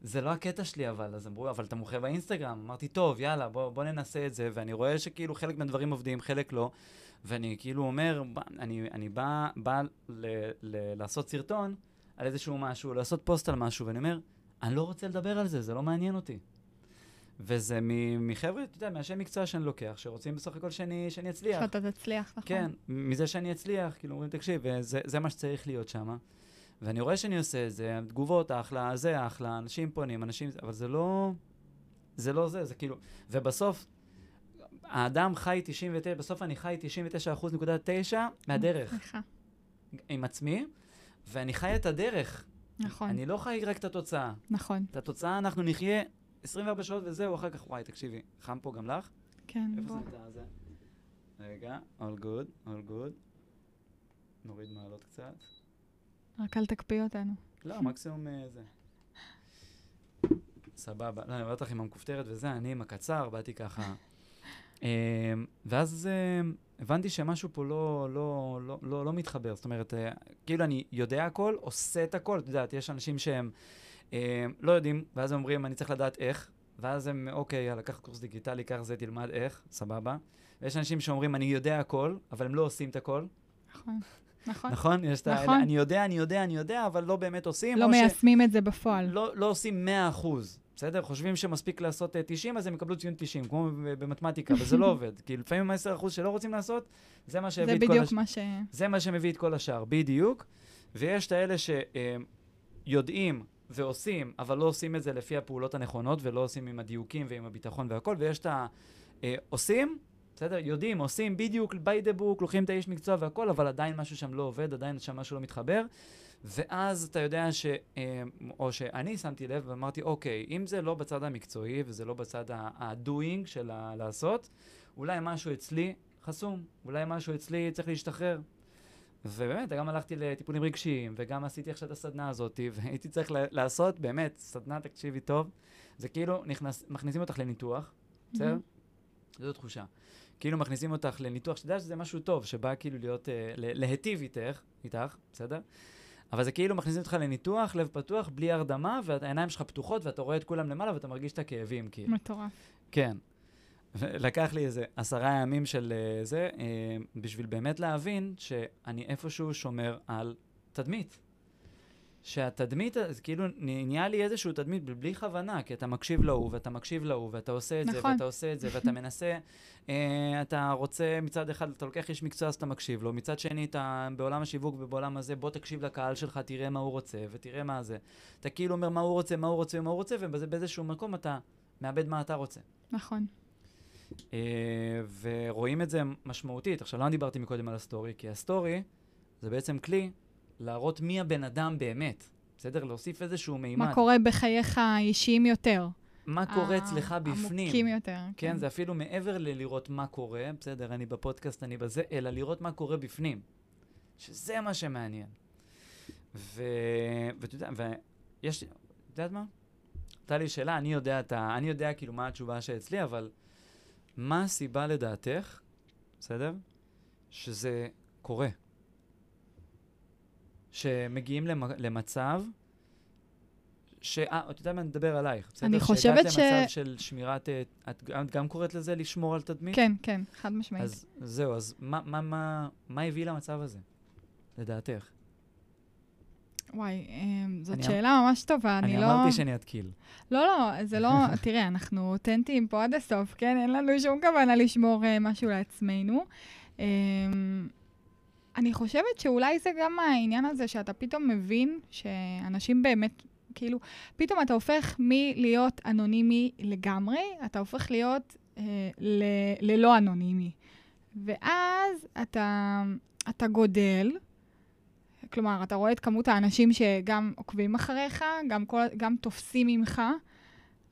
זה לא הקטע שלי אבל, אז אמרו, אבל אתה מומחה באינסטגרם. אמרתי, טוב, יאללה, בוא, בוא ננסה את זה, ואני רואה שכאילו חלק מהדברים עובדים, חלק לא, ואני כאילו אומר, אני, אני בא, בא ל, ל, לעשות סרטון על איזשהו משהו, לעשות פוסט על משהו, ואני אומר, אני לא רוצה לדבר על זה, זה לא מעניין אותי. וזה מחבר'ה, אתה יודע, מאנשי מקצוע שאני לוקח, שרוצים בסך הכל שאני, שאני אצליח. שאתה תצליח, נכון. כן, מזה שאני אצליח, כאילו אומרים, תקשיב, זה, זה מה שצריך להיות שם. ואני רואה שאני עושה את זה, תגובות אחלה, זה אחלה, אנשים פונים, אנשים, אבל זה לא, זה לא זה, זה כאילו, ובסוף, האדם חי 99, בסוף אני חי 99.9 מהדרך. עם עצמי, ואני חי את הדרך. נכון. אני לא חי רק את התוצאה. נכון. את התוצאה אנחנו נחיה 24 שעות וזהו, אחר כך, וואי, תקשיבי, חם פה גם לך? כן, איפה בוא. זה זה? רגע, all good, all good. נוריד מעלות קצת. רק אל תקפיא אותנו. לא, מקסימום אה, זה. סבבה. לא, אני אותך עם המכופתרת וזה, אני עם הקצר, באתי ככה. אה, ואז אה, הבנתי שמשהו פה לא, לא, לא, לא, לא מתחבר. זאת אומרת, כאילו אני יודע הכל, עושה את הכל. את יודעת, יש אנשים שהם לא יודעים, ואז הם אומרים, אני צריך לדעת איך, ואז הם, אוקיי, יאללה, קח קורס דיגיטלי, קח זה, תלמד איך, סבבה. ויש אנשים שאומרים, אני יודע הכל, אבל הם לא עושים את הכל. נכון. נכון. נכון? יש את ה... נכון. אני יודע, אני יודע, אני יודע, אבל לא באמת עושים. לא או ש- מיישמים את זה בפועל. לא, לא עושים 100 אחוז, בסדר? חושבים שמספיק לעשות אה, 90, אז הם יקבלו ציון 90, כמו במתמטיקה, וזה לא עובד. כי לפעמים 10 אחוז שלא רוצים לעשות, זה מה שהביא זה את כל בדיוק הש... מה ש... זה מה שמביא את כל השאר, בדיוק. ויש את האלה שיודעים ועושים, אבל לא עושים את זה לפי הפעולות הנכונות, ולא עושים עם הדיוקים ועם הביטחון והכל, ויש את העושים, בסדר? יודעים, עושים בדיוק by the book, לוקחים את האיש מקצוע והכל, אבל עדיין משהו שם לא עובד, עדיין שם משהו לא מתחבר. ואז אתה יודע ש... אה, או שאני שמתי לב ואמרתי, אוקיי, אם זה לא בצד המקצועי וזה לא בצד ה-doing של ה- לעשות, אולי משהו אצלי חסום, אולי משהו אצלי צריך להשתחרר. ובאמת, גם הלכתי לטיפולים רגשיים, וגם עשיתי עכשיו את הסדנה הזאת, והייתי צריך לעשות, באמת, סדנה, תקשיבי טוב, זה כאילו נכנס, מכניסים אותך לניתוח, בסדר? מהמם. זו תחושה. כאילו מכניסים אותך לניתוח, שתדע שזה משהו טוב, שבא כאילו להיות, אה, להיטיב איתך, איתך, בסדר? אבל זה כאילו מכניסים אותך לניתוח, לב פתוח, בלי הרדמה, והעיניים שלך פתוחות, ואתה רואה את כולם למעלה, ואתה מרגיש את הכאבים, כאילו. מטורף. כן. לקח לי איזה עשרה ימים של אה, זה, אה, בשביל באמת להבין שאני איפשהו שומר על תדמית. שהתדמית, אז כאילו נהיה לי איזשהו תדמית בלי- כוונה, כי אתה מקשיב להוא, ואתה מקשיב להוא, ואתה עושה את זה, נכון. ואתה עושה את זה, ואתה מנסה, אה, אתה רוצה מצד אחד, אתה לוקח איש מקצוע אז אתה מקשיב לו, מצד שני אתה בעולם השיווק ובעולם הזה, בוא תקשיב לקהל שלך, תראה מה הוא רוצה, ותראה מה זה. אתה כאילו אומר מה הוא רוצה, מה הוא רוצה, מה הוא רוצה, ובאיזשהו מקום אתה מאבד מה אתה רוצה. נכון. אה, ורואים את זה משמעותית. עכשיו, למה דיברתי מקודם על הסטורי? כי הסטורי זה בעצם כלי להראות מי הבן אדם באמת. בסדר? להוסיף איזשהו מימד. מה קורה בחייך האישיים יותר. מה קורה אצלך בפנים. עמוקים יותר. כן, זה אפילו מעבר ללראות מה קורה, בסדר, אני בפודקאסט, אני בזה, אלא לראות מה קורה בפנים. שזה מה שמעניין. ו... ואתה יודע, ויש, את יודעת מה? הייתה לי שאלה, אני יודע, את ה... אני יודע כאילו מה התשובה שאצלי, אבל מה הסיבה לדעתך, בסדר? שזה קורה. שמגיעים למ... למצב ש... אה, אתה יודע מה, אני מדבר עלייך, בסדר? אני חושבת ש- שהגעת למצב של שמירת... אה, את גם- גם קוראת לזה לשמור על תדמית? כן, כן, חד משמעית. אז זהו, אז מה, מה, מה, מה הביא למצב הזה, לדעתך? וואי, אמ, זאת אני שאלה ממש טובה, אני אני לא... אמרתי שאני אתקיל. לא, לא, זה לא... תראה, אנחנו אותנטיים פה עד הסוף, כן? אין לנו שום כוונה לשמור אה, משהו לעצמנו. אמ, אני חושבת שאולי זה גם העניין הזה שאתה פתאום מבין שאנשים באמת, כאילו, פתאום אתה הופך מלהיות אנונימי לגמרי, אתה הופך להיות אה, ל- ללא אנונימי. ואז אתה, אתה גודל, כלומר, אתה רואה את כמות האנשים שגם עוקבים אחריך, גם, כל, גם תופסים ממך,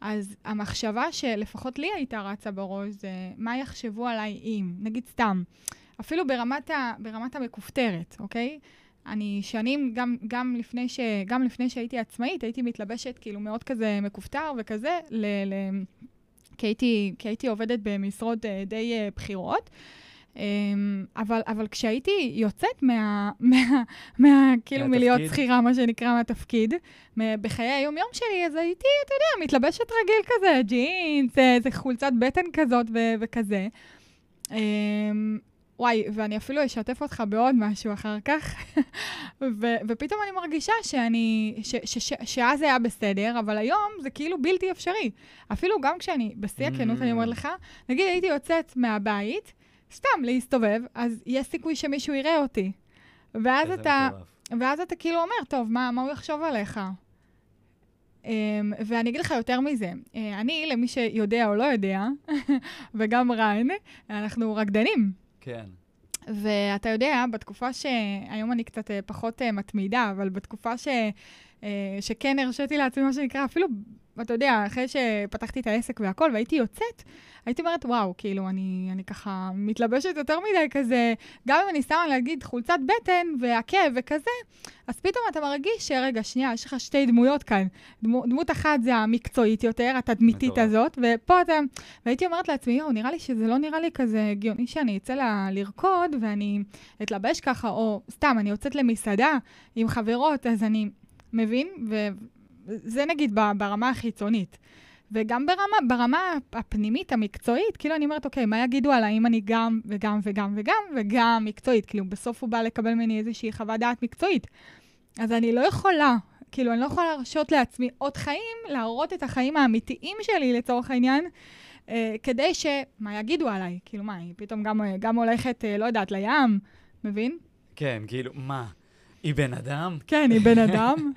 אז המחשבה שלפחות לי הייתה רצה בראש זה מה יחשבו עליי אם, נגיד סתם, אפילו ברמת, ה, ברמת המכופתרת, אוקיי? אני שנים, גם, גם, לפני ש, גם לפני שהייתי עצמאית, הייתי מתלבשת כאילו מאוד כזה מכופתר וכזה, ל, ל, כי, הייתי, כי הייתי עובדת במשרות uh, די uh, בכירות. Um, אבל, אבל כשהייתי יוצאת מה... מה, מה כאילו מלהיות שכירה, מה שנקרא, מהתפקיד, בחיי היום-יום שלי, אז הייתי, אתה יודע, מתלבשת רגיל כזה, ג'ינס, איזה חולצת בטן כזאת ו- וכזה. וואי, ואני אפילו אשתף אותך בעוד משהו אחר כך, ו- ופתאום אני מרגישה שאני, ש- ש- ש- שאז זה היה בסדר, אבל היום זה כאילו בלתי אפשרי. אפילו גם כשאני, בשיא הכנות אני אומרת mm. לך, נגיד הייתי יוצאת מהבית, סתם להסתובב, אז יש סיכוי שמישהו יראה אותי. ואז אתה, ואז אתה כאילו אומר, טוב, מה, מה הוא יחשוב עליך? Um, ואני אגיד לך יותר מזה, uh, אני, למי שיודע או לא יודע, וגם ריין, אנחנו רקדנים. כן. ואתה יודע, בתקופה ש... היום אני קצת uh, פחות uh, מתמידה, אבל בתקופה ש... uh, שכן הרשיתי לעצמי, מה שנקרא, אפילו ואתה יודע, אחרי שפתחתי את העסק והכל, והייתי יוצאת, הייתי אומרת, וואו, כאילו, אני, אני ככה מתלבשת יותר מדי כזה, גם אם אני שמה להגיד חולצת בטן ועקב וכזה, אז פתאום אתה מרגיש שרגע, שנייה, יש לך שתי דמויות כאן. דמו, דמות אחת זה המקצועית יותר, התדמיתית הזאת, ופה אתה... והייתי אומרת לעצמי, יואו, נראה לי שזה לא נראה לי כזה הגיוני שאני אצא לה, לרקוד ואני אתלבש ככה, או סתם, אני יוצאת למסעדה עם חברות, אז אני... מבין? ו- זה נגיד ברמה החיצונית. וגם ברמה, ברמה הפנימית, המקצועית, כאילו אני אומרת, אוקיי, מה יגידו עליי אם אני גם וגם וגם וגם וגם מקצועית? כאילו, בסוף הוא בא לקבל ממני איזושהי חוות דעת מקצועית. אז אני לא יכולה, כאילו, אני לא יכולה להרשות לעצמי עוד חיים, להראות את החיים האמיתיים שלי, לצורך העניין, אה, כדי ש... מה יגידו עליי? כאילו, מה, היא פתאום גם, גם הולכת, אה, לא יודעת, לים, מבין? כן, כאילו, מה? היא בן אדם? כן, היא בן אדם.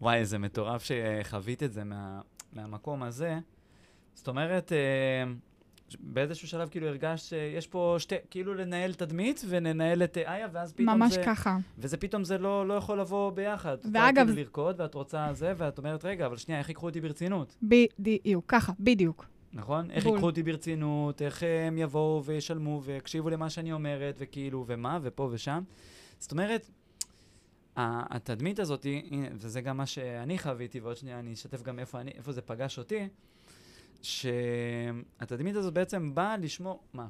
וואי, איזה מטורף שחווית את זה מה, מהמקום הזה. זאת אומרת, אה, באיזשהו שלב כאילו הרגשת שיש פה שתי, כאילו לנהל תדמית וננהל את איה, ואז פתאום ממש זה... ממש ככה. וזה פתאום זה לא, לא יכול לבוא ביחד. ואגב... את לרקוד ואת רוצה זה, ואת אומרת, רגע, אבל שנייה, איך ייקחו אותי ברצינות? בדיוק, ככה, בדיוק. נכון? איך ייקחו אותי ברצינות, איך הם יבואו וישלמו ויקשיבו למה שאני אומרת, וכאילו, ומה, ופה ושם. זאת אומרת, התדמית הזאת, וזה גם מה שאני חוויתי, ועוד שנייה אני אשתף גם איפה, אני, איפה זה פגש אותי, שהתדמית הזאת בעצם באה לשמור... מה?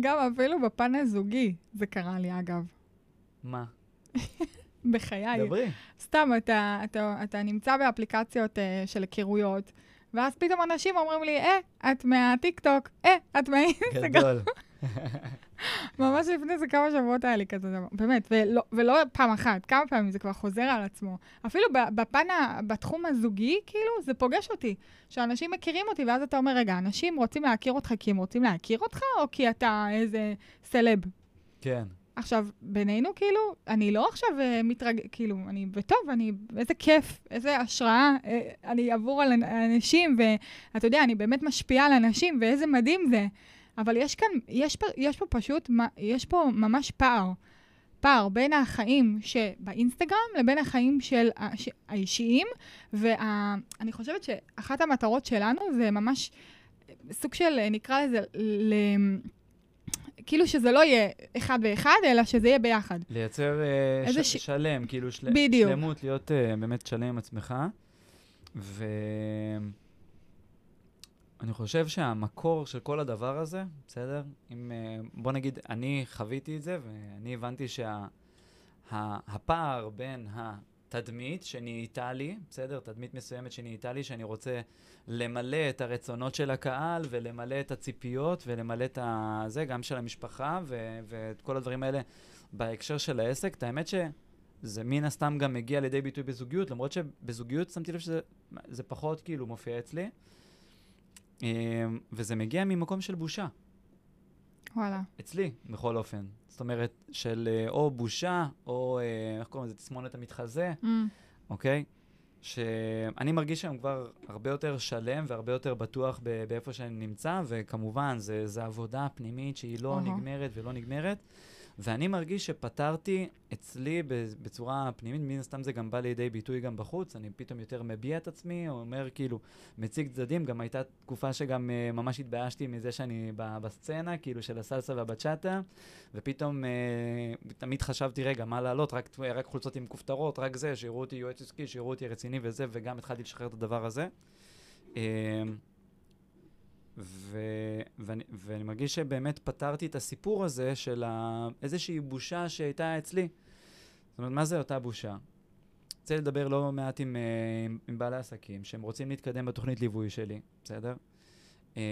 גם אפילו בפן הזוגי זה קרה לי, אגב. מה? בחיי. דברי. סתם, אתה, אתה, אתה נמצא באפליקציות uh, של היכרויות, ואז פתאום אנשים אומרים לי, אה, את מהטיקטוק, אה, את מהאינסטגרם. גדול. ממש לפני זה כמה שבועות היה לי כזה דבר, באמת, ולא, ולא פעם אחת, כמה פעמים זה כבר חוזר על עצמו. אפילו בפן, בתחום הזוגי, כאילו, זה פוגש אותי. שאנשים מכירים אותי, ואז אתה אומר, רגע, אנשים רוצים להכיר אותך כי הם רוצים להכיר אותך, או כי אתה איזה סלב? כן. עכשיו, בינינו, כאילו, אני לא עכשיו uh, מתרג... כאילו, אני, וטוב, אני, איזה כיף, איזה השראה uh, אני עבור על אנשים, ואתה יודע, אני באמת משפיעה על אנשים, ואיזה מדהים זה. אבל יש כאן, יש פה, יש פה פשוט, יש פה ממש פער. פער בין החיים שבאינסטגרם לבין החיים של האישיים, ואני חושבת שאחת המטרות שלנו זה ממש סוג של, נקרא לזה, ל... כאילו שזה לא יהיה אחד ואחד, אלא שזה יהיה ביחד. לייצר uh, ש... ש... שלם, כאילו של... בדיוק. שלמות, להיות uh, באמת שלם עם עצמך. ו... אני חושב שהמקור של כל הדבר הזה, בסדר? אם, אה, בוא נגיד, אני חוויתי את זה, ואני הבנתי שהפער שה, בין התדמית שנהייתה לי, בסדר? תדמית מסוימת שנהייתה לי, שאני רוצה למלא את הרצונות של הקהל, ולמלא את הציפיות, ולמלא את זה, גם של המשפחה, ו, ואת כל הדברים האלה בהקשר של העסק. את האמת ש... זה מן הסתם גם מגיע לידי ביטוי בזוגיות, למרות שבזוגיות שמתי לב שזה פחות כאילו מופיע אצלי. אמ, וזה מגיע ממקום של בושה. וואלה. אצלי, בכל אופן. זאת אומרת, של אה, או בושה, או, אה, איך קוראים לזה? תסמונת המתחזה, mm. אוקיי? שאני מרגיש היום כבר הרבה יותר שלם והרבה יותר בטוח באיפה שאני נמצא, וכמובן, זה, זה עבודה פנימית שהיא לא uh-huh. נגמרת ולא נגמרת. ואני מרגיש שפתרתי אצלי בצורה פנימית, מן הסתם זה גם בא לידי ביטוי גם בחוץ, אני פתאום יותר מביע את עצמי, או אומר כאילו, מציג צדדים, גם הייתה תקופה שגם uh, ממש התביישתי מזה שאני בסצנה, כאילו של הסלסה והבצ'אטה, ופתאום uh, תמיד חשבתי, רגע, מה לעלות? רק, רק חולצות עם כופתרות, רק זה, שיראו אותי יועץ עסקי, שיראו אותי רציני וזה, וגם התחלתי לשחרר את הדבר הזה. Uh, ו, ואני, ואני מרגיש שבאמת פתרתי את הסיפור הזה של ה, איזושהי בושה שהייתה אצלי. זאת אומרת, מה זה אותה בושה? רוצה לדבר לא מעט עם, אה, עם, עם בעלי עסקים שהם רוצים להתקדם בתוכנית ליווי שלי, בסדר? אה,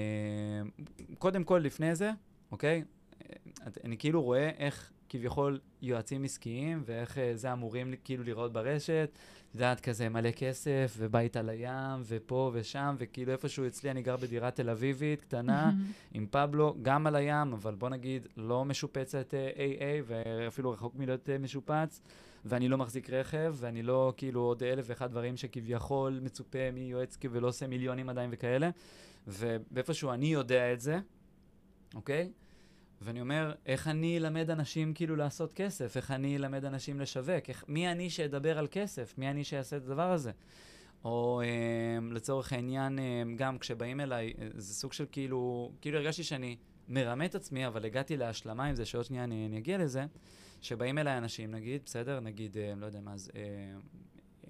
קודם כל, לפני זה, אוקיי? אה, אני כאילו רואה איך כביכול יועצים עסקיים, ואיך זה אמורים כאילו לראות ברשת, את יודעת, כזה מלא כסף, ובית על הים, ופה ושם, וכאילו איפשהו אצלי אני גר בדירה תל אביבית, קטנה, עם פבלו, גם על הים, אבל בוא נגיד, לא משופצת AA, ואפילו רחוק מלהיות משופץ, ואני לא מחזיק רכב, ואני לא כאילו עוד אלף ואחד דברים שכביכול מצופה מיועץ ולא עושה מיליונים עדיין וכאלה, ובאיפשהו אני יודע את זה, אוקיי? ואני אומר, איך אני אלמד אנשים כאילו לעשות כסף? איך אני אלמד אנשים לשווק? איך, מי אני שאדבר על כסף? מי אני שיעשה את הדבר הזה? או אה, לצורך העניין, אה, גם כשבאים אליי, אה, זה סוג של כאילו, כאילו הרגשתי שאני מרמה את עצמי, אבל הגעתי להשלמה עם זה, שעוד שנייה אני, אני אגיע לזה, שבאים אליי אנשים, נגיד, בסדר? נגיד, אה, לא יודע מה, אז, אה,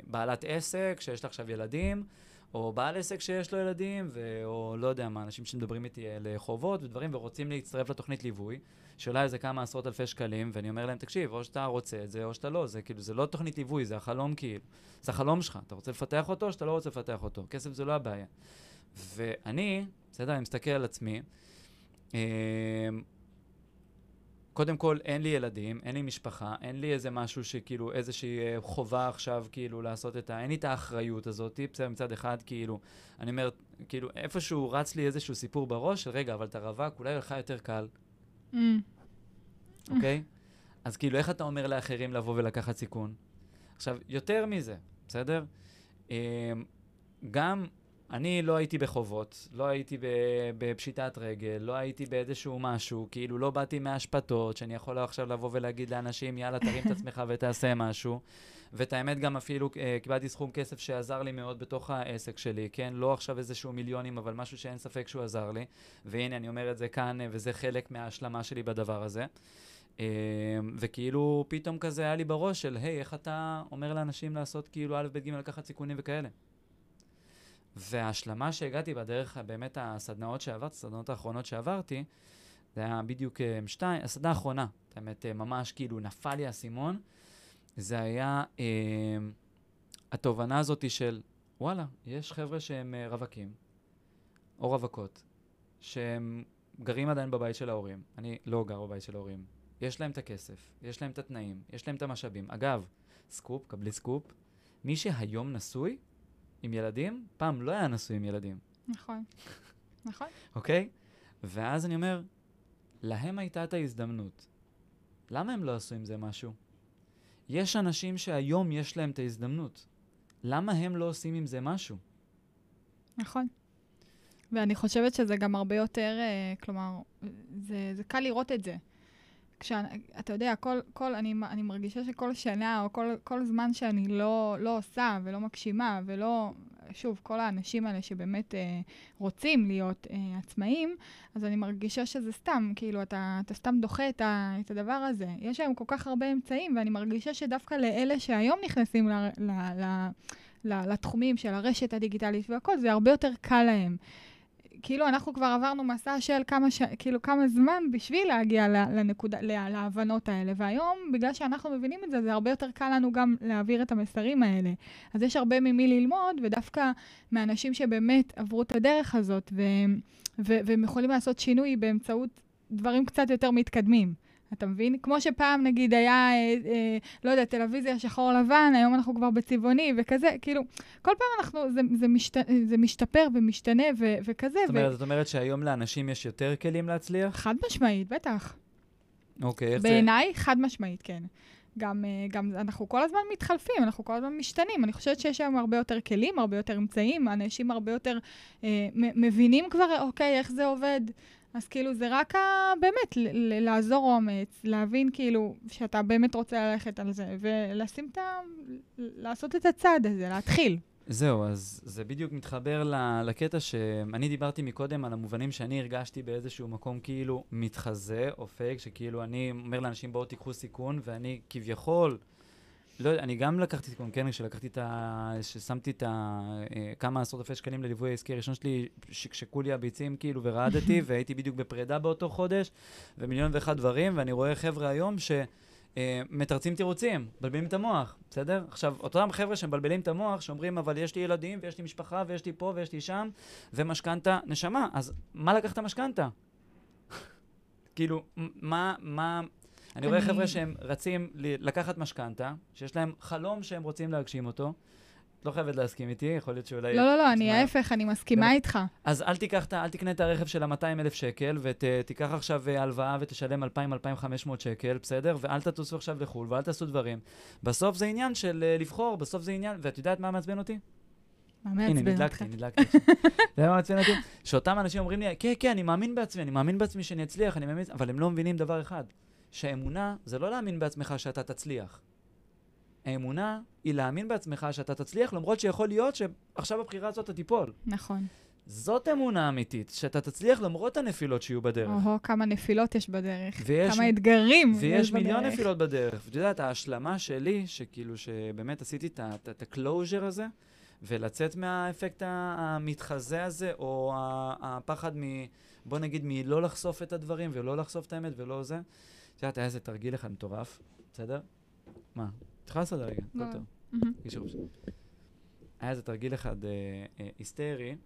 בעלת עסק, שיש לה עכשיו ילדים, או בעל עסק שיש לו ילדים, ו... או לא יודע מה, אנשים שמדברים איתי על חובות ודברים, ורוצים להצטרף לתוכנית ליווי, שעולה איזה כמה עשרות אלפי שקלים, ואני אומר להם, תקשיב, או שאתה רוצה את זה, או שאתה לא, זה כאילו, זה לא תוכנית ליווי, זה החלום כאילו, זה החלום שלך, אתה רוצה לפתח אותו, או שאתה לא רוצה לפתח אותו, כסף זה לא הבעיה. ואני, בסדר, אני מסתכל על עצמי, אה, קודם כל, אין לי ילדים, אין לי משפחה, אין לי איזה משהו שכאילו, איזושהי אה, חובה עכשיו, כאילו, לעשות את ה... אין לי את האחריות הזאת, בסדר, מצד אחד, כאילו, אני אומר, כאילו, איפשהו רץ לי איזשהו סיפור בראש של, רגע, אבל אתה רווק, אולי לך יותר קל. Mm. אוקיי? אז כאילו, איך אתה אומר לאחרים לבוא ולקחת סיכון? עכשיו, יותר מזה, בסדר? אמ, גם אני לא הייתי בחובות, לא הייתי בפשיטת רגל, לא הייתי באיזשהו משהו, כאילו לא באתי מהשפתות, שאני יכול עכשיו לבוא ולהגיד לאנשים, יאללה, תרים את עצמך ותעשה משהו. ואת האמת, גם אפילו אה, קיבלתי סכום כסף שעזר לי מאוד בתוך העסק שלי, כן? לא עכשיו איזשהו מיליונים, אבל משהו שאין ספק שהוא עזר לי. והנה, אני אומר את זה כאן, אה, וזה חלק מההשלמה שלי בדבר הזה. אה, וכאילו, פתאום כזה היה לי בראש של, היי, איך אתה אומר לאנשים לעשות כאילו א', ב', ג', לקחת סיכונים וכאלה. וההשלמה שהגעתי בדרך, באמת הסדנאות שעברתי, הסדנאות האחרונות שעברתי, זה היה בדיוק אה, שתיים, הסדנה האחרונה, האמת, אה, ממש כאילו נפל לי האסימון, זה היה אה, התובנה הזאת של, וואלה, יש חבר'ה שהם אה, רווקים, או רווקות, שהם גרים עדיין בבית של ההורים. אני לא גר בבית של ההורים. יש להם את הכסף, יש להם את התנאים, יש להם את המשאבים. אגב, סקופ, קבלי סקופ, מי שהיום נשוי, עם ילדים, פעם לא היה נשוי עם ילדים. נכון, נכון. אוקיי? ואז אני אומר, להם הייתה את ההזדמנות. למה הם לא עשו עם זה משהו? יש אנשים שהיום יש להם את ההזדמנות. למה הם לא עושים עם זה משהו? נכון. ואני חושבת שזה גם הרבה יותר, uh, כלומר, זה, זה קל לראות את זה. כשאתה יודע, כל, כל, אני, אני מרגישה שכל שנה או כל, כל זמן שאני לא, לא עושה ולא מגשימה ולא, שוב, כל האנשים האלה שבאמת אה, רוצים להיות אה, עצמאים, אז אני מרגישה שזה סתם, כאילו, אתה, אתה סתם דוחה את, ה, את הדבר הזה. יש היום כל כך הרבה אמצעים, ואני מרגישה שדווקא לאלה שהיום נכנסים ל, ל, ל, לתחומים של הרשת הדיגיטלית והכל, זה הרבה יותר קל להם. כאילו אנחנו כבר עברנו מסע של כמה, ש... כאילו כמה זמן בשביל להגיע לנקודה, לה... להבנות האלה. והיום, בגלל שאנחנו מבינים את זה, זה הרבה יותר קל לנו גם להעביר את המסרים האלה. אז יש הרבה ממי ללמוד, ודווקא מאנשים שבאמת עברו את הדרך הזאת, ו... ו... והם יכולים לעשות שינוי באמצעות דברים קצת יותר מתקדמים. אתה מבין? כמו שפעם, נגיד, היה, אה, אה, לא יודע, טלוויזיה שחור לבן, היום אנחנו כבר בצבעוני וכזה, כאילו, כל פעם אנחנו, זה, זה, משת, זה משתפר ומשתנה ו, וכזה. זאת אומרת, ו... זאת אומרת שהיום לאנשים יש יותר כלים להצליח? חד משמעית, בטח. אוקיי, איך זה... בעיניי, חד משמעית, כן. גם, אה, גם אנחנו כל הזמן מתחלפים, אנחנו כל הזמן משתנים. אני חושבת שיש היום הרבה יותר כלים, הרבה יותר אמצעים, אנשים הרבה יותר אה, מבינים כבר, אוקיי, איך זה עובד. אז כאילו זה רק ה... באמת, ל- לעזור אומץ, להבין כאילו שאתה באמת רוצה ללכת על זה, ולשים את ה... לעשות את הצעד הזה, להתחיל. זהו, אז זה בדיוק מתחבר ל- לקטע שאני דיברתי מקודם על המובנים שאני הרגשתי באיזשהו מקום כאילו מתחזה או פייק, שכאילו אני אומר לאנשים בואו תיקחו סיכון, ואני כביכול, לא יודע, אני גם לקחתי סיכון, כן, כשלקחתי את ה... ששמתי את ה... אה, כמה עשרות אלפי שקלים לליווי העסקי הראשון שלי, שקשקו לי הביצים כאילו ורעדתי, והייתי בדיוק בפרידה באותו חודש, ומיליון ואחד דברים, ואני רואה חבר'ה היום ש... אה, תירוצים, מבלבלים את המוח, בסדר? עכשיו, אותם חבר'ה שמבלבלים את המוח, שאומרים, אבל יש לי ילדים, ויש לי משפחה, ויש לי פה, ויש לי שם, ומשכנתה, נשמה, אז מה לקחת משכנתה? כאילו, מה, מה... אני רואה חבר'ה שהם רצים לקחת משכנתה, שיש להם חלום שהם רוצים להגשים אותו. את לא חייבת להסכים איתי, יכול להיות שאולי... לא, לא, לא, אני ההפך, אני מסכימה. איתך. אז אל תיקח, אל תקנה את הרכב של ה-200 אלף שקל, ותיקח עכשיו אה, הלוואה ותשלם 2,000-2,500 שקל, בסדר? ואל תטוסו עכשיו לחו"ל, ואל תעשו דברים. בסוף זה עניין של אה, לבחור, בסוף זה עניין, ואת יודעת מה מעצבן אותי? מה הנה, מעצבן אותך? נדלקתי, נדלקתי. יודע מה מעצבן אותי? שאותם אנשים אומרים לי, כן, כן, אני מאמין בעצמי, אני מאמין בעצמי שאני אצליח, אני מאמין, אבל הם לא מבינים דבר אחד, שהאמונה זה לא להאמין בעצמך שאתה תצליח. האמונה היא להאמין בעצמך שאתה תצליח, למרות שיכול להיות שעכשיו הבחירה הזאת אתה תיפול. נכון. זאת אמונה אמיתית, שאתה תצליח למרות הנפילות שיהיו בדרך. או-הו, כמה נפילות יש בדרך. ויש- כמה אתגרים יש ויש מיליון בדרך. נפילות בדרך. ואת יודעת, ההשלמה שלי, שכאילו, שבאמת עשיתי את ה-closure הזה, ולצאת מהאפקט המתחזה הזה, או הפחד מ... בוא נגיד, מלא לחשוף את הדברים, ולא לחשוף את האמת, ולא זה. את יודעת, היה איזה תרגיל אחד מטורף, בסדר? מה? יכולה לעשות רגע. הכל טוב. היה איזה תרגיל אחד אה, אה, היסטרי,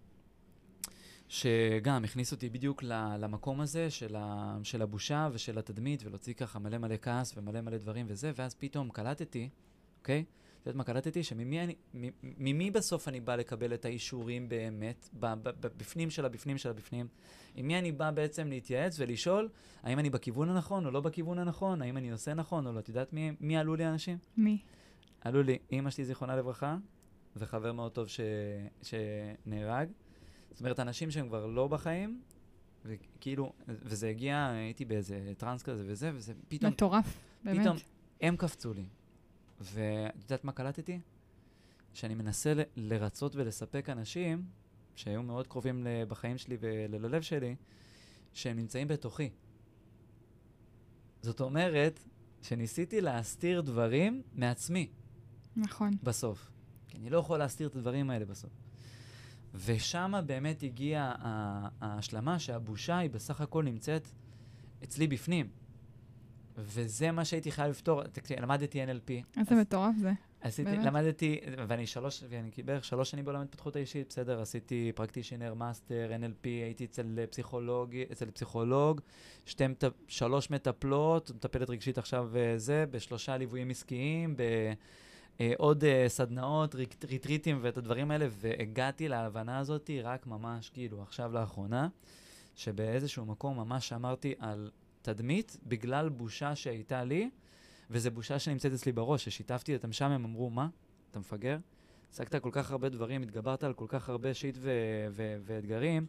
שגם הכניס אותי בדיוק למקום הזה של, ה, של הבושה ושל התדמית, ולהוציא ככה מלא מלא כעס ומלא מלא דברים וזה, ואז פתאום קלטתי, אוקיי? את יודעת מה קלטתי? שממי אני, ממי בסוף אני בא לקבל את האישורים באמת, בפנים של הבפנים של הבפנים? עם מי אני בא בעצם להתייעץ ולשאול האם אני בכיוון הנכון או לא בכיוון הנכון, האם אני עושה נכון או לא. את יודעת מי, מי עלו לי האנשים? מי? עלו לי אימא שלי, זיכרונה לברכה, וחבר מאוד טוב ש... שנהרג. זאת אומרת, אנשים שהם כבר לא בחיים, וכאילו, וזה הגיע, הייתי באיזה טראנס כזה וזה, וזה פתאום, מטורף, באמת. פתאום הם קפצו לי. ואת יודעת מה קלטתי? שאני מנסה ל- לרצות ולספק אנשים שהיו מאוד קרובים בחיים שלי וללב שלי, שהם נמצאים בתוכי. זאת אומרת, שניסיתי להסתיר דברים מעצמי. נכון. בסוף. כי אני לא יכול להסתיר את הדברים האלה בסוף. ושם באמת הגיעה ההשלמה שהבושה היא בסך הכל נמצאת אצלי בפנים. וזה מה שהייתי חייב לפתור. תקשיב, למדתי NLP. איזה מטורף זה. עשיתי, באמת? למדתי, ואני שלוש, ואני בערך שלוש שנים בעולם ההתפתחות האישית, בסדר, עשיתי practitioner, master, NLP, הייתי אצל אה, פסיכולוג, אצל פסיכולוג, שתי, שלוש מטפלות, מטפלת רגשית עכשיו וזה, בשלושה ליוויים עסקיים, בעוד סדנאות, ריק- ריטריטים ואת הדברים האלה, והגעתי להבנה הזאת רק ממש, כאילו, עכשיו לאחרונה, שבאיזשהו מקום ממש שמרתי על תדמית בגלל בושה שהייתה לי, וזו בושה שנמצאת אצלי בראש, ששיתפתי אותם שם, הם אמרו, מה? אתה מפגר? השגת כל כך הרבה דברים, התגברת על כל כך הרבה שיט ו- ו- ואתגרים,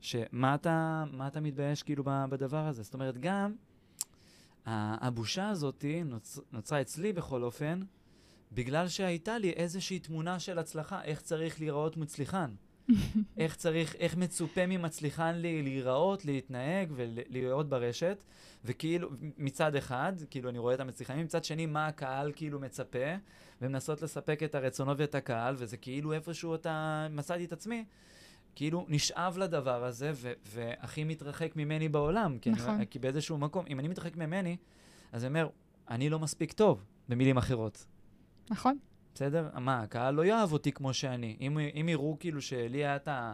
שמה אתה, אתה מתבייש כאילו בדבר הזה? זאת אומרת, גם הבושה הזאת נוצ- נוצרה אצלי בכל אופן, בגלל שהייתה לי איזושהי תמונה של הצלחה, איך צריך להיראות מצליחן. איך צריך, איך מצופה ממצליחן לי להיראות, להתנהג ולהיות ברשת, וכאילו, מצד אחד, כאילו אני רואה את המצליחנים, מצד שני, מה הקהל כאילו מצפה, ומנסות לספק את הרצונות ואת הקהל, וזה כאילו איפשהו אתה, מצאתי את עצמי, כאילו נשאב לדבר הזה, ו- והכי מתרחק ממני בעולם. כי, נכון. אני, כי באיזשהו מקום, אם אני מתרחק ממני, אז אני אומר, אני לא מספיק טוב, במילים אחרות. נכון? בסדר? מה, הקהל לא יאהב אותי כמו שאני. אם, אם יראו כאילו שלי היה את, ה,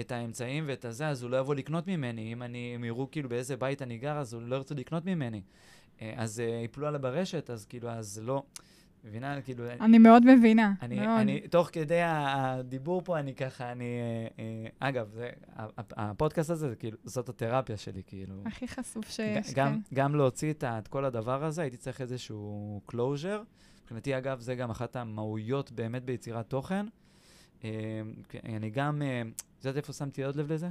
את האמצעים ואת הזה, אז הוא לא יבוא לקנות ממני. אם, אני, אם יראו כאילו באיזה בית אני גר, אז הוא לא ירצו לקנות ממני. אה, אז אה, יפלו עליי ברשת, אז כאילו, אז לא. מבינה? כאילו... אני מאוד מבינה. אני, מאוד. אני, תוך כדי הדיבור פה, אני ככה, אני... אה, אה, אגב, זה, הפודקאסט הזה, זה כאילו, זאת התרפיה שלי, כאילו. הכי חשוף שיש, גם, כן. גם להוציא את, את כל הדבר הזה, הייתי צריך איזשהו closure. מבחינתי, אגב, זה גם אחת המהויות באמת ביצירת תוכן. אה, אני גם, אה, את יודעת איפה שמתי עוד לב לזה?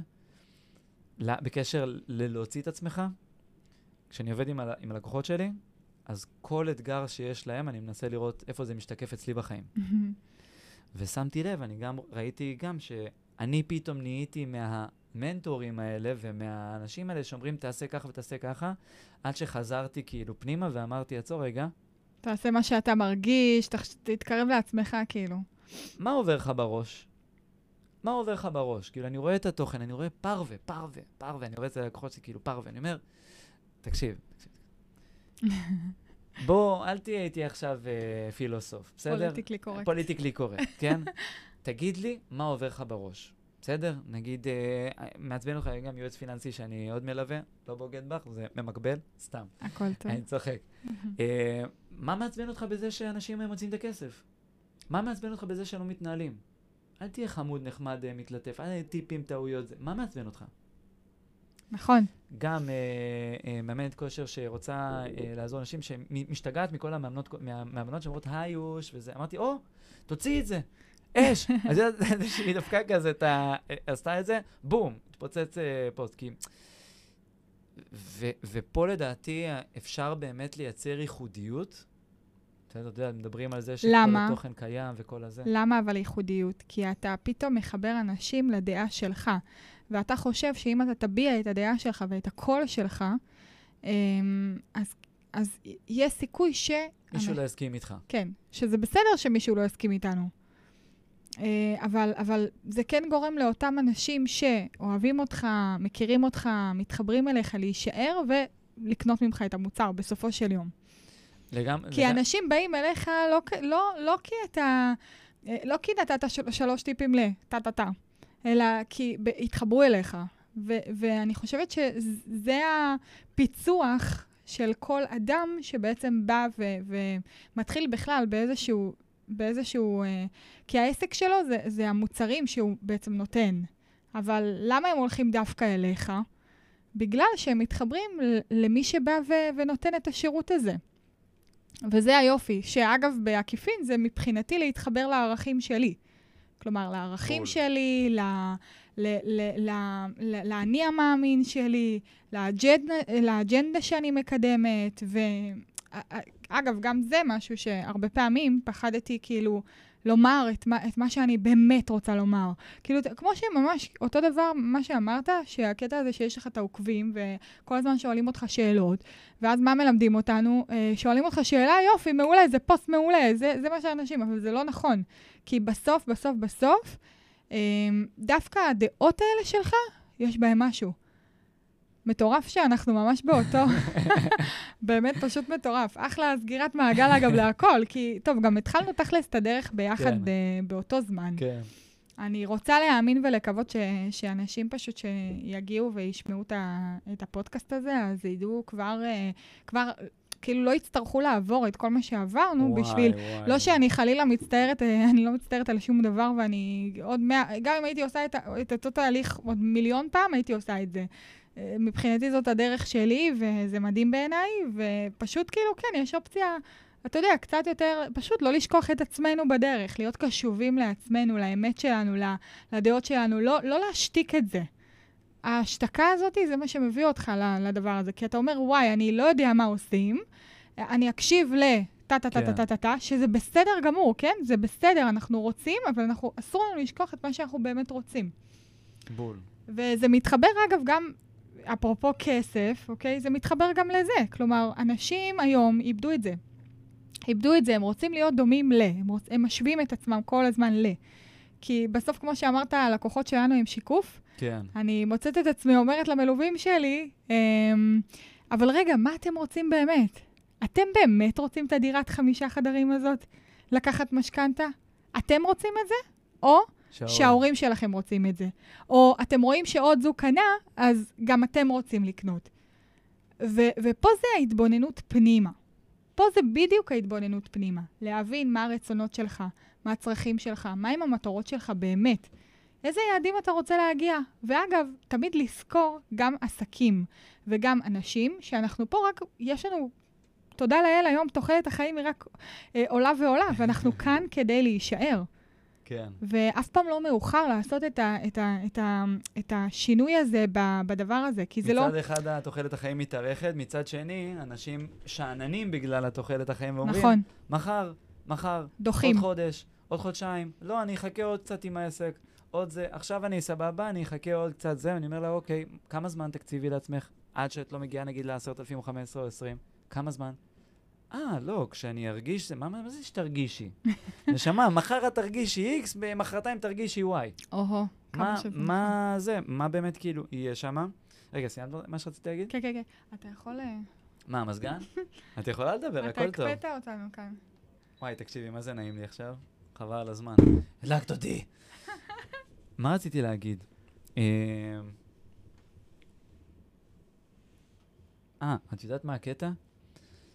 בקשר ללהוציא את עצמך, כשאני עובד עם, ה- עם הלקוחות שלי, אז כל אתגר שיש להם, אני מנסה לראות איפה זה משתקף אצלי בחיים. ושמתי לב, אני גם ראיתי גם שאני פתאום נהייתי מהמנטורים האלה ומהאנשים האלה שאומרים, תעשה ככה ותעשה ככה, עד שחזרתי כאילו פנימה ואמרתי, עצור רגע, תעשה מה שאתה מרגיש, תחש- תתקרב לעצמך, כאילו. מה עובר לך בראש? מה עובר לך בראש? כאילו, אני רואה את התוכן, אני רואה פרווה, פרווה, פרווה, אני רואה את הלקוחות שלי כאילו פרווה, אני אומר, תקשיב, תקשיב. בוא, אל תהיה איתי עכשיו אה, פילוסוף, בסדר? politically correct. Politically correct, כן? תגיד לי מה עובר לך בראש, בסדר? נגיד, אה, מעצבן אותך גם יועץ פיננסי שאני עוד מלווה, לא בוגד בך, זה ממקבל, סתם, הכל טוב. אני צוחק. אה, מה מעצבן אותך בזה שאנשים אה, מוצאים את הכסף? מה מעצבן אותך בזה שלא מתנהלים? אל תהיה חמוד, נחמד, אה, מתלטף, אל תהיה טיפים, טעויות, זה. מה מעצבן אותך? נכון. גם אה, אה, מאמנת כושר שרוצה אה, לעזור לאנשים שמשתגעת מכל המאמנות, מה- מהמאמנות שאומרות היוש וזה. אמרתי, או, תוציאי את זה, אש. אז שהיא דווקא כזה, אה, עשתה את זה, בום, התפוצץ אה, פוסט. כי... ו- ופה לדעתי אפשר באמת לייצר ייחודיות. אתה יודע, מדברים על זה שכל למה? התוכן קיים וכל הזה. למה אבל ייחודיות? כי אתה פתאום מחבר אנשים לדעה שלך, ואתה חושב שאם אתה תביע את הדעה שלך ואת הקול שלך, אמ, אז, אז יש סיכוי ש... מישהו לא יסכים איתך. כן, שזה בסדר שמישהו לא יסכים איתנו. אה, אבל, אבל זה כן גורם לאותם אנשים שאוהבים אותך, מכירים אותך, מתחברים אליך, להישאר ולקנות ממך את המוצר בסופו של יום. לגמרי. כי אנשים באים אליך לא, לא, לא כי אתה, אה, לא כי נתת של, שלוש טיפים לטה-טה-טה, אלא כי ב- התחברו אליך. ו, ואני חושבת שזה הפיצוח של כל אדם שבעצם בא ו, ומתחיל בכלל באיזשהו, באיזשהו, אה, כי העסק שלו זה, זה המוצרים שהוא בעצם נותן. אבל למה הם הולכים דווקא אליך? בגלל שהם מתחברים למי שבא ו- ונותן את השירות הזה. וזה היופי, שאגב, בעקיפין זה מבחינתי להתחבר לערכים שלי. כלומר, לערכים בול. שלי, ל... לאני המאמין שלי, לאג'נדה, שאני מקדמת, ואגב, גם זה משהו שהרבה פעמים פחדתי כאילו לומר את מה, את מה שאני באמת רוצה לומר. כאילו, כמו שממש, אותו דבר, מה שאמרת, שהקטע הזה שיש לך את העוקבים, וכל הזמן שואלים אותך שאלות, ואז מה מלמדים אותנו? אה, שואלים אותך שאלה, יופי, מעולה, זה פוסט מעולה, זה, זה מה שאנשים, אבל זה לא נכון. כי בסוף, בסוף, בסוף, אה, דווקא הדעות האלה שלך, יש בהם משהו. מטורף שאנחנו ממש באותו, באמת פשוט מטורף. אחלה סגירת מעגל אגב להכל, כי טוב, גם התחלנו תכלס את הדרך ביחד כן. ב- באותו זמן. כן. אני רוצה להאמין ולקוות ש, שאנשים פשוט שיגיעו וישמעו את, ה, את הפודקאסט הזה, אז ידעו כבר, אה, כבר, כאילו לא יצטרכו לעבור את כל מה שעברנו וואי, בשביל... וואי. לא שאני חלילה מצטערת, אה, אני לא מצטערת על שום דבר, ואני עוד מאה, גם אם הייתי עושה את, את אותו תהליך עוד מיליון פעם, הייתי עושה את זה. מבחינתי זאת הדרך שלי, וזה מדהים בעיניי, ופשוט כאילו, כן, יש אופציה, אתה יודע, קצת יותר, פשוט לא לשכוח את עצמנו בדרך, להיות קשובים לעצמנו, לאמת שלנו, לדעות שלנו, לא, לא להשתיק את זה. ההשתקה הזאת זה מה שמביא אותך לדבר הזה, כי אתה אומר, וואי, אני לא יודע מה עושים, אני אקשיב ל... טה-טה-טה-טה-טה-טה, שזה בסדר גמור, כן? זה בסדר, אנחנו רוצים, אבל אנחנו, אסור לנו לשכוח את מה שאנחנו באמת רוצים. בול. וזה מתחבר, אגב, גם, אפרופו כסף, אוקיי? זה מתחבר גם לזה. כלומר, אנשים היום איבדו את זה. איבדו את זה, הם רוצים להיות דומים ל. הם, רוצ... הם משווים את עצמם כל הזמן ל. כי בסוף, כמו שאמרת, הלקוחות שלנו הם שיקוף. כן. אני מוצאת את עצמי אומרת למלווים שלי, אמ, אבל רגע, מה אתם רוצים באמת? אתם באמת רוצים את הדירת חמישה חדרים הזאת? לקחת משכנתה? אתם רוצים את זה? או שההורים. שההורים שלכם רוצים את זה. או אתם רואים שעוד זוג קנה, אז גם אתם רוצים לקנות. ו- ופה זה ההתבוננות פנימה. פה זה בדיוק ההתבוננות פנימה. להבין מה הרצונות שלך, מה הצרכים שלך, מהם המטרות שלך באמת. איזה יעדים אתה רוצה להגיע? ואגב, תמיד לזכור גם עסקים וגם אנשים, שאנחנו פה רק, יש לנו, תודה לאל, היום תוחלת החיים היא רק אה, עולה ועולה, ואנחנו כאן כדי להישאר. כן. ואף פעם לא מאוחר לעשות את, ה, את, ה, את, ה, את השינוי הזה ב, בדבר הזה, כי זה לא... מצד אחד התוחלת החיים מתארכת, מצד שני, אנשים שאננים בגלל התוחלת החיים ואומרים, נכון, מחר, מחר, דוחים. עוד חודש, עוד חודשיים, לא, אני אחכה עוד קצת עם העסק, עוד זה, עכשיו אני סבבה, אני אחכה עוד קצת זה, ואני אומר לה, אוקיי, כמה זמן תקציבי לעצמך עד שאת לא מגיעה נגיד ל-10,000 או 15 או 20? כמה זמן? אה, לא, כשאני ארגיש זה, מה, מה זה שתרגישי? נשמה, מחר את תרגישי X, מחרתיים תרגישי Y. או-הו, כמה מה, שזה מה זה, מה באמת כאילו יהיה שמה? רגע, סיימת מה שרציתי להגיד? כן, כן, כן. אתה יכול... אה, מה, המזגן? את יכולה לדבר, אתה הכל טוב. הקפאת אותנו כאן. וואי, תקשיבי, מה זה נעים לי עכשיו? חבל על הזמן. הדלקת אותי. מה רציתי להגיד? אה, אה, את יודעת מה הקטע?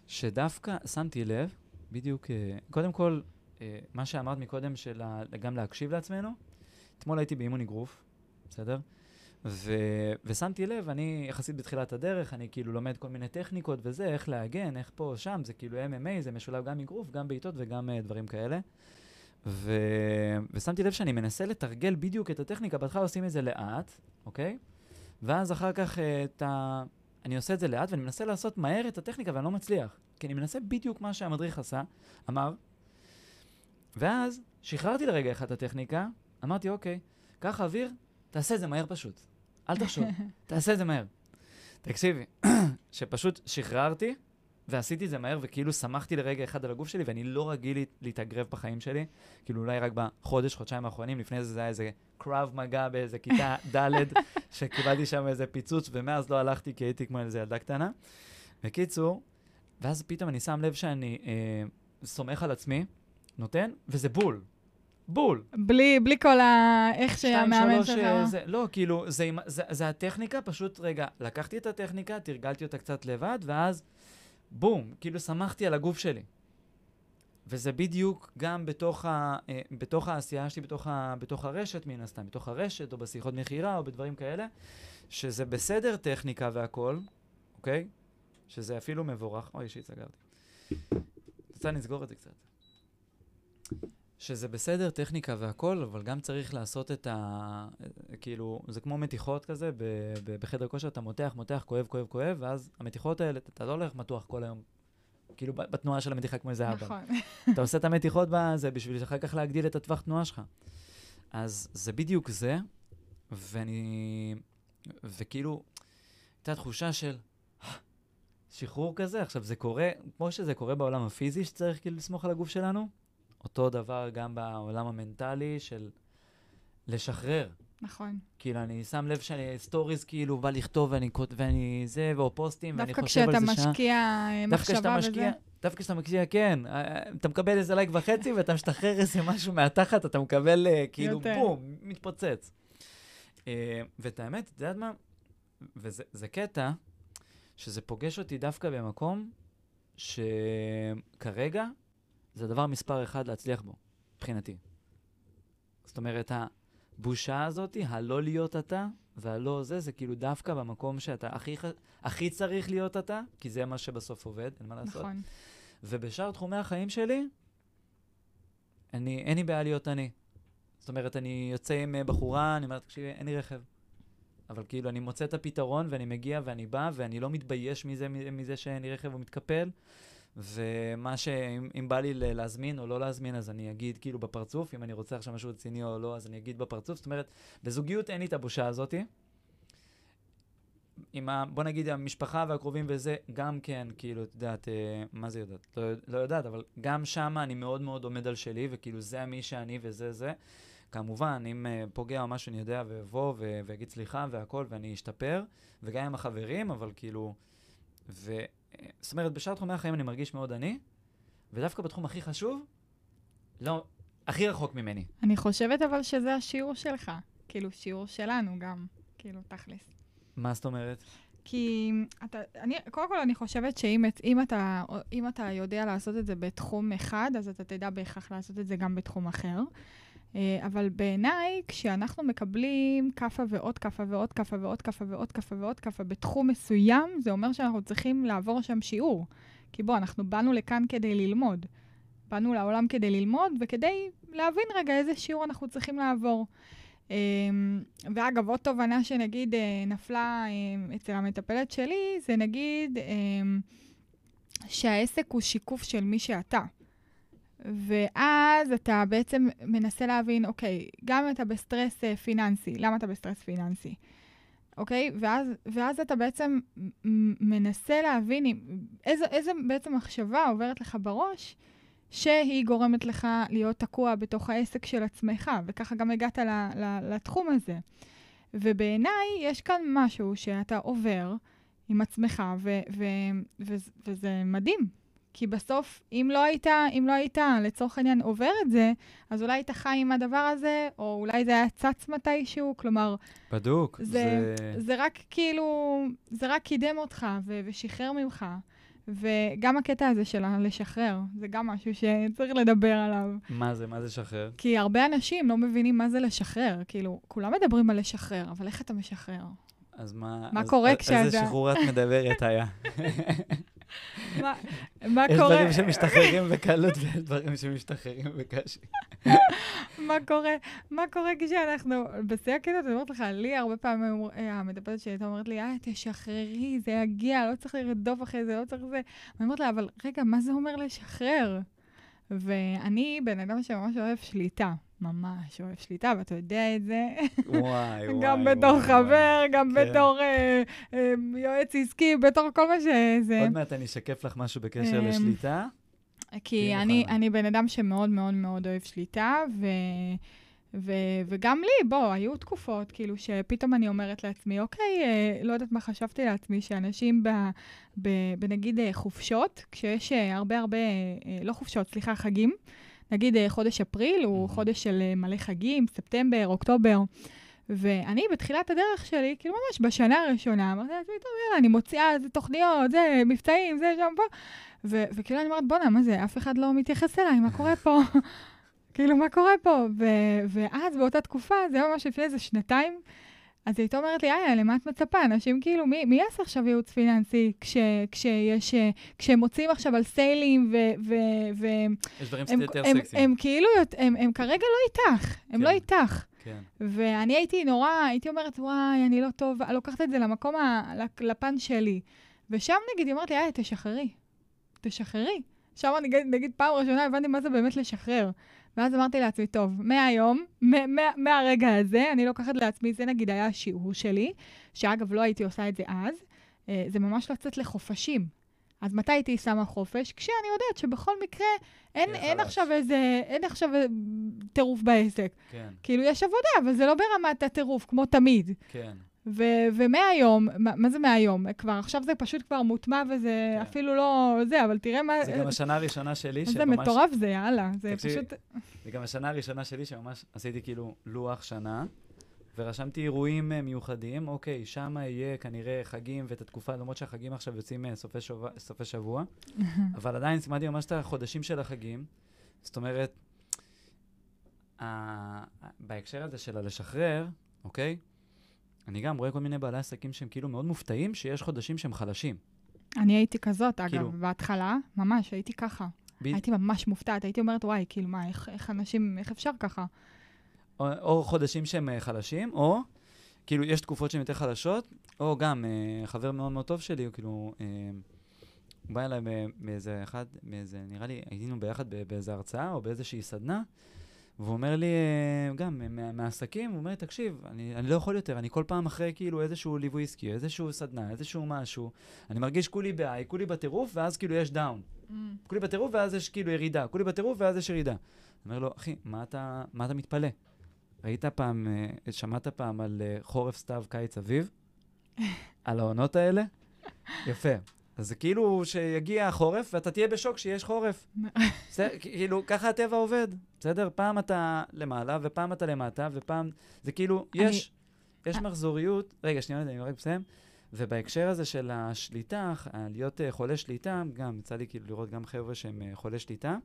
שדווקא שמתי לב, בדיוק, אה, קודם כל, אה, מה שאמרת מקודם, של גם להקשיב לעצמנו, אתמול הייתי באימון אגרוף, בסדר? ו... ושמתי לב, אני יחסית בתחילת הדרך, אני כאילו לומד כל מיני טכניקות וזה, איך להגן, איך פה, שם, זה כאילו MMA, זה משולב גם אגרוף, גם בעיטות וגם uh, דברים כאלה. ו... ושמתי לב שאני מנסה לתרגל בדיוק את הטכניקה, בהתחלה עושים את זה לאט, אוקיי? ואז אחר כך uh, את ה... אני עושה את זה לאט, ואני מנסה לעשות מהר את הטכניקה, ואני לא מצליח. כי אני מנסה בדיוק מה שהמדריך עשה, אמר, ואז שחררתי לרגע אחד את הטכניקה, אמרתי, אוקיי, קח אוויר, תעשה את זה מהר פשוט. אל תחשוב, תעשה את זה מהר. תקשיבי, שפשוט שחררתי ועשיתי את זה מהר, וכאילו שמחתי לרגע אחד על הגוף שלי, ואני לא רגיל להת- להתאגרף בחיים שלי. כאילו אולי רק בחודש, חודשיים האחרונים, לפני זה זה היה איזה קרב מגע באיזה כיתה ד', שקיבלתי שם איזה פיצוץ, ומאז לא הלכתי כי הייתי כמו איזה ילדה קטנה. בקיצור, ואז פתאום אני שם לב שאני אה, סומך על עצמי, נותן, וזה בול. בול. בלי, בלי כל ה... איך שהמאמן שלוש, שלך... אה, זה, לא, כאילו, זה, זה, זה הטכניקה, פשוט, רגע, לקחתי את הטכניקה, תרגלתי אותה קצת לבד, ואז בום, כאילו שמחתי על הגוף שלי. וזה בדיוק גם בתוך, ה, אה, בתוך העשייה שלי, בתוך, ה, בתוך הרשת, מן הסתם, בתוך הרשת, או בשיחות מכירה, או בדברים כאלה, שזה בסדר טכניקה והכול, אוקיי? שזה אפילו מבורך. אוי, שיט, סגרתי. רוצה נסגור את זה קצת. שזה בסדר, טכניקה והכל, אבל גם צריך לעשות את ה... כאילו, זה כמו מתיחות כזה, ב- ב- בחדר כושר אתה מותח, מותח, כואב, כואב, כואב, ואז המתיחות האלה, אתה לא הולך מתוח כל היום, כאילו בתנועה של המתיחה כמו איזה אבא. נכון. אתה עושה את המתיחות בזה בשביל אחר כך להגדיל את הטווח תנועה שלך. אז זה בדיוק זה, ואני... וכאילו, הייתה תחושה של שחרור כזה. עכשיו, זה קורה, כמו שזה קורה בעולם הפיזי, שצריך כאילו לסמוך על הגוף שלנו, אותו דבר גם בעולם המנטלי של לשחרר. נכון. כאילו, אני שם לב שאני stories כאילו בא לכתוב ואני, ואני זה, או פוסטים, ואני חושב על זה שעה. משקיע אה, דווקא כשאתה מחשבה משקיע, וזה. דווקא כשאתה משקיע, כן. אה, אתה מקבל איזה לייק וחצי ואתה משתחרר איזה משהו מהתחת, אתה מקבל אה, כאילו יותר. בום, מתפוצץ. ואת האמת, את יודעת מה? וזה זה קטע שזה פוגש אותי דווקא במקום שכרגע זה הדבר מספר אחד להצליח בו, מבחינתי. זאת אומרת, הבושה הזאת, הלא להיות אתה, והלא זה, זה כאילו דווקא במקום שאתה הכי, הכי צריך להיות אתה, כי זה מה שבסוף עובד, אין מה לעשות. נכון. ובשאר תחומי החיים שלי, אני, אין לי בעיה להיות אני. זאת אומרת, אני יוצא עם אה, בחורה, אני אומר, תקשיבי, אין לי רכב. אבל כאילו, אני מוצא את הפתרון, ואני מגיע, ואני בא, ואני לא מתבייש מזה, מזה שאין לי רכב ומתקפל. ומה ש... אם, אם בא לי להזמין או לא להזמין, אז אני אגיד כאילו בפרצוף. אם אני רוצה עכשיו משהו רציני או לא, אז אני אגיד בפרצוף. זאת אומרת, בזוגיות אין לי את הבושה הזאתי. עם ה... בוא נגיד המשפחה והקרובים וזה, גם כן, כאילו, את יודעת, אה, מה זה יודעת? לא, לא יודעת, אבל גם שם אני מאוד מאוד עומד על שלי, וכאילו זה מי שאני וזה זה. כמובן, אם אה, פוגע או משהו, אני יודע, ואבוא ואגיד סליחה והכל, ואני אשתפר, וגם עם החברים, אבל כאילו... ו... זאת אומרת, בשאר תחומי החיים אני מרגיש מאוד אני, ודווקא בתחום הכי חשוב, לא, הכי רחוק ממני. אני חושבת אבל שזה השיעור שלך. כאילו, שיעור שלנו גם, כאילו, תכלס. מה זאת אומרת? כי אתה, אני, קודם כל אני חושבת שאם את- אם אתה, אם אתה יודע לעשות את זה בתחום אחד, אז אתה תדע בהכרח לעשות את זה גם בתחום אחר. אה, אבל בעיניי, כשאנחנו מקבלים כאפה ועוד כאפה ועוד כאפה ועוד כאפה ועוד כאפה ועוד כאפה בתחום מסוים, זה אומר שאנחנו צריכים לעבור שם שיעור. כי בוא, אנחנו באנו לכאן כדי ללמוד. באנו לעולם כדי ללמוד וכדי להבין רגע איזה שיעור אנחנו צריכים לעבור. אמ, ואגב, עוד תובנה שנגיד אה, נפלה אה, אצל המטפלת שלי, זה נגיד אמ, שהעסק הוא שיקוף של מי שאתה. ואז אתה בעצם מנסה להבין, אוקיי, גם אם אתה בסטרס אה, פיננסי, למה אתה בסטרס פיננסי? אוקיי? ואז, ואז אתה בעצם מנסה להבין איזה, איזה בעצם מחשבה עוברת לך בראש, שהיא גורמת לך להיות תקוע בתוך העסק של עצמך, וככה גם הגעת ל, ל, לתחום הזה. ובעיניי יש כאן משהו שאתה עובר עם עצמך, ו, ו, ו, וזה מדהים. כי בסוף, אם לא היית, אם לא היית, לצורך העניין, עובר את זה, אז אולי היית חי עם הדבר הזה, או אולי זה היה צץ מתישהו, כלומר... בדוק. זה, זה... זה רק כאילו, זה רק קידם אותך ו- ושחרר ממך. וגם הקטע הזה של לשחרר, זה גם משהו שצריך לדבר עליו. מה זה? מה זה לשחרר? כי הרבה אנשים לא מבינים מה זה לשחררר. כאילו, כולם מדברים על לשחרר, אבל איך אתה משחרר? אז מה... מה אז, קורה כשאתה... איזה שחרור את מדברת היה? מה קורה? יש דברים שמשתחררים בקלות ויש דברים שמשתחררים בקשי. מה קורה? מה קורה כשאנחנו, בשיא הקטע, אני אומרת לך, לי הרבה פעמים אה, המטפלת שלי הייתה אומרת לי, אה, תשחררי, זה יגיע, לא צריך לרדוף אחרי זה, לא צריך זה. אני אומרת לה, אבל רגע, מה זה אומר לשחרר? ואני בן אדם שממש אוהב שליטה. ממש אוהב שליטה, ואתה יודע את זה. וואי, וואי. גם בתור חבר, גם כן. בתור אה, אה, יועץ עסקי, בתור כל מה שזה. עוד מעט אני אשקף לך משהו בקשר אה, לשליטה. כי אני, אני בן אדם שמאוד מאוד מאוד אוהב שליטה, ו... ו- וגם לי, בוא, היו תקופות, כאילו, שפתאום אני אומרת לעצמי, אוקיי, אה, לא יודעת מה חשבתי לעצמי, שאנשים ב, ב, בנגיד אה, חופשות, כשיש אה, הרבה הרבה, אה, לא חופשות, סליחה, חגים, נגיד אה, חודש אפריל הוא. חודש של אה, מלא חגים, ספטמבר, אוקטובר. ואני בתחילת הדרך שלי, כאילו ממש בשנה הראשונה, אמרתי לעצמי, טוב, יאללה, אני מוציאה איזה תוכניות, זה, מבצעים, זה, שם, פה. ו- וכאילו אני אומרת, בואנה, מה זה, אף אחד לא מתייחס אליי, מה קורה פה? כאילו, מה קורה פה? ו- ואז באותה תקופה, זה ממש לפני איזה שנתיים, אז היא הייתה אומרת לי, איה, למה את מצפה? אנשים כאילו, מי, מי יעשה עכשיו ייעוץ פיננסי כש, כשיש, כשהם מוצאים עכשיו על סיילים ו... ו, ו יש דברים קצת יותר סקסיים. הם כאילו, הם, הם כרגע לא איתך, הם לא כן, לא איתך. כן. ואני הייתי נורא, הייתי אומרת, וואי, אני לא טוב, אני לוקחת את זה למקום, ה, לפן שלי. ושם נגיד, היא אומרת לי, איה, תשחררי. תשחררי. שם נגיד, נגיד פעם ראשונה הבנתי מה זה באמת לשחרר. ואז אמרתי לעצמי, טוב, מהיום, מהרגע הזה, אני לוקחת לעצמי, זה נגיד היה השיעור שלי, שאגב, לא הייתי עושה את זה אז, אה, זה ממש לצאת לחופשים. אז מתי הייתי שמה חופש? כשאני יודעת שבכל מקרה אין, אין עכשיו איזה, אין עכשיו טירוף בעסק. כן. כאילו, יש עבודה, אבל זה לא ברמת הטירוף, כמו תמיד. כן. ו- ומהיום, מה, מה זה מהיום? כבר, עכשיו זה פשוט כבר מוטמע וזה כן. אפילו לא זה, אבל תראה מה... זה גם השנה הראשונה שלי שממש... זה מטורף זה, יאללה. זה תקשיב, פשוט... זה גם השנה הראשונה שלי שממש עשיתי כאילו לוח שנה, ורשמתי אירועים אה, מיוחדים. אוקיי, שם יהיה כנראה חגים ואת התקופה, למרות שהחגים עכשיו יוצאים אה, סופי שבוע, סופי שבוע אבל עדיין סימנתי ממש את החודשים של החגים. זאת אומרת, בהקשר הזה של הלשחרר, אוקיי? אני גם רואה כל מיני בעלי עסקים שהם כאילו מאוד מופתעים שיש חודשים שהם חלשים. אני הייתי כזאת, אגב, כאילו... בהתחלה, ממש, הייתי ככה. ב... הייתי ממש מופתעת, הייתי אומרת, וואי, כאילו, מה, איך, איך אנשים, איך אפשר ככה? או, או חודשים שהם uh, חלשים, או, כאילו, יש תקופות שהן יותר חלשות, או גם, uh, חבר מאוד מאוד טוב שלי, הוא כאילו, uh, הוא בא אליי מאיזה אחד, מאיזה, נראה לי, היינו ביחד באיזה הרצאה או באיזושהי סדנה, והוא אומר לי, אה, גם מהעסקים, הוא אומר לי, תקשיב, אני, אני לא יכול יותר, אני כל פעם אחרי כאילו איזשהו ליווי עסקי, איזשהו סדנה, איזשהו משהו, אני מרגיש כולי ב-I, כולי בטירוף, ואז כאילו יש דאון. Mm. כולי בטירוף, ואז יש כאילו ירידה, כולי בטירוף, ואז יש ירידה. אני אומר לו, אחי, מה אתה, מה אתה מתפלא? ראית פעם, אה, שמעת פעם על אה, חורף, סתיו, קיץ, אביב? על העונות האלה? יפה. אז זה כאילו שיגיע החורף ואתה תהיה בשוק שיש חורף. כאילו, ככה הטבע עובד, בסדר? פעם אתה למעלה ופעם אתה למטה, ופעם... זה כאילו, יש, יש מחזוריות... רגע, שנייה, אני רק מסיים. ובהקשר הזה של השליטה, להיות uh, חולה שליטה, גם יצא לי כאילו לראות גם חבר'ה שהם uh, חולי שליטה.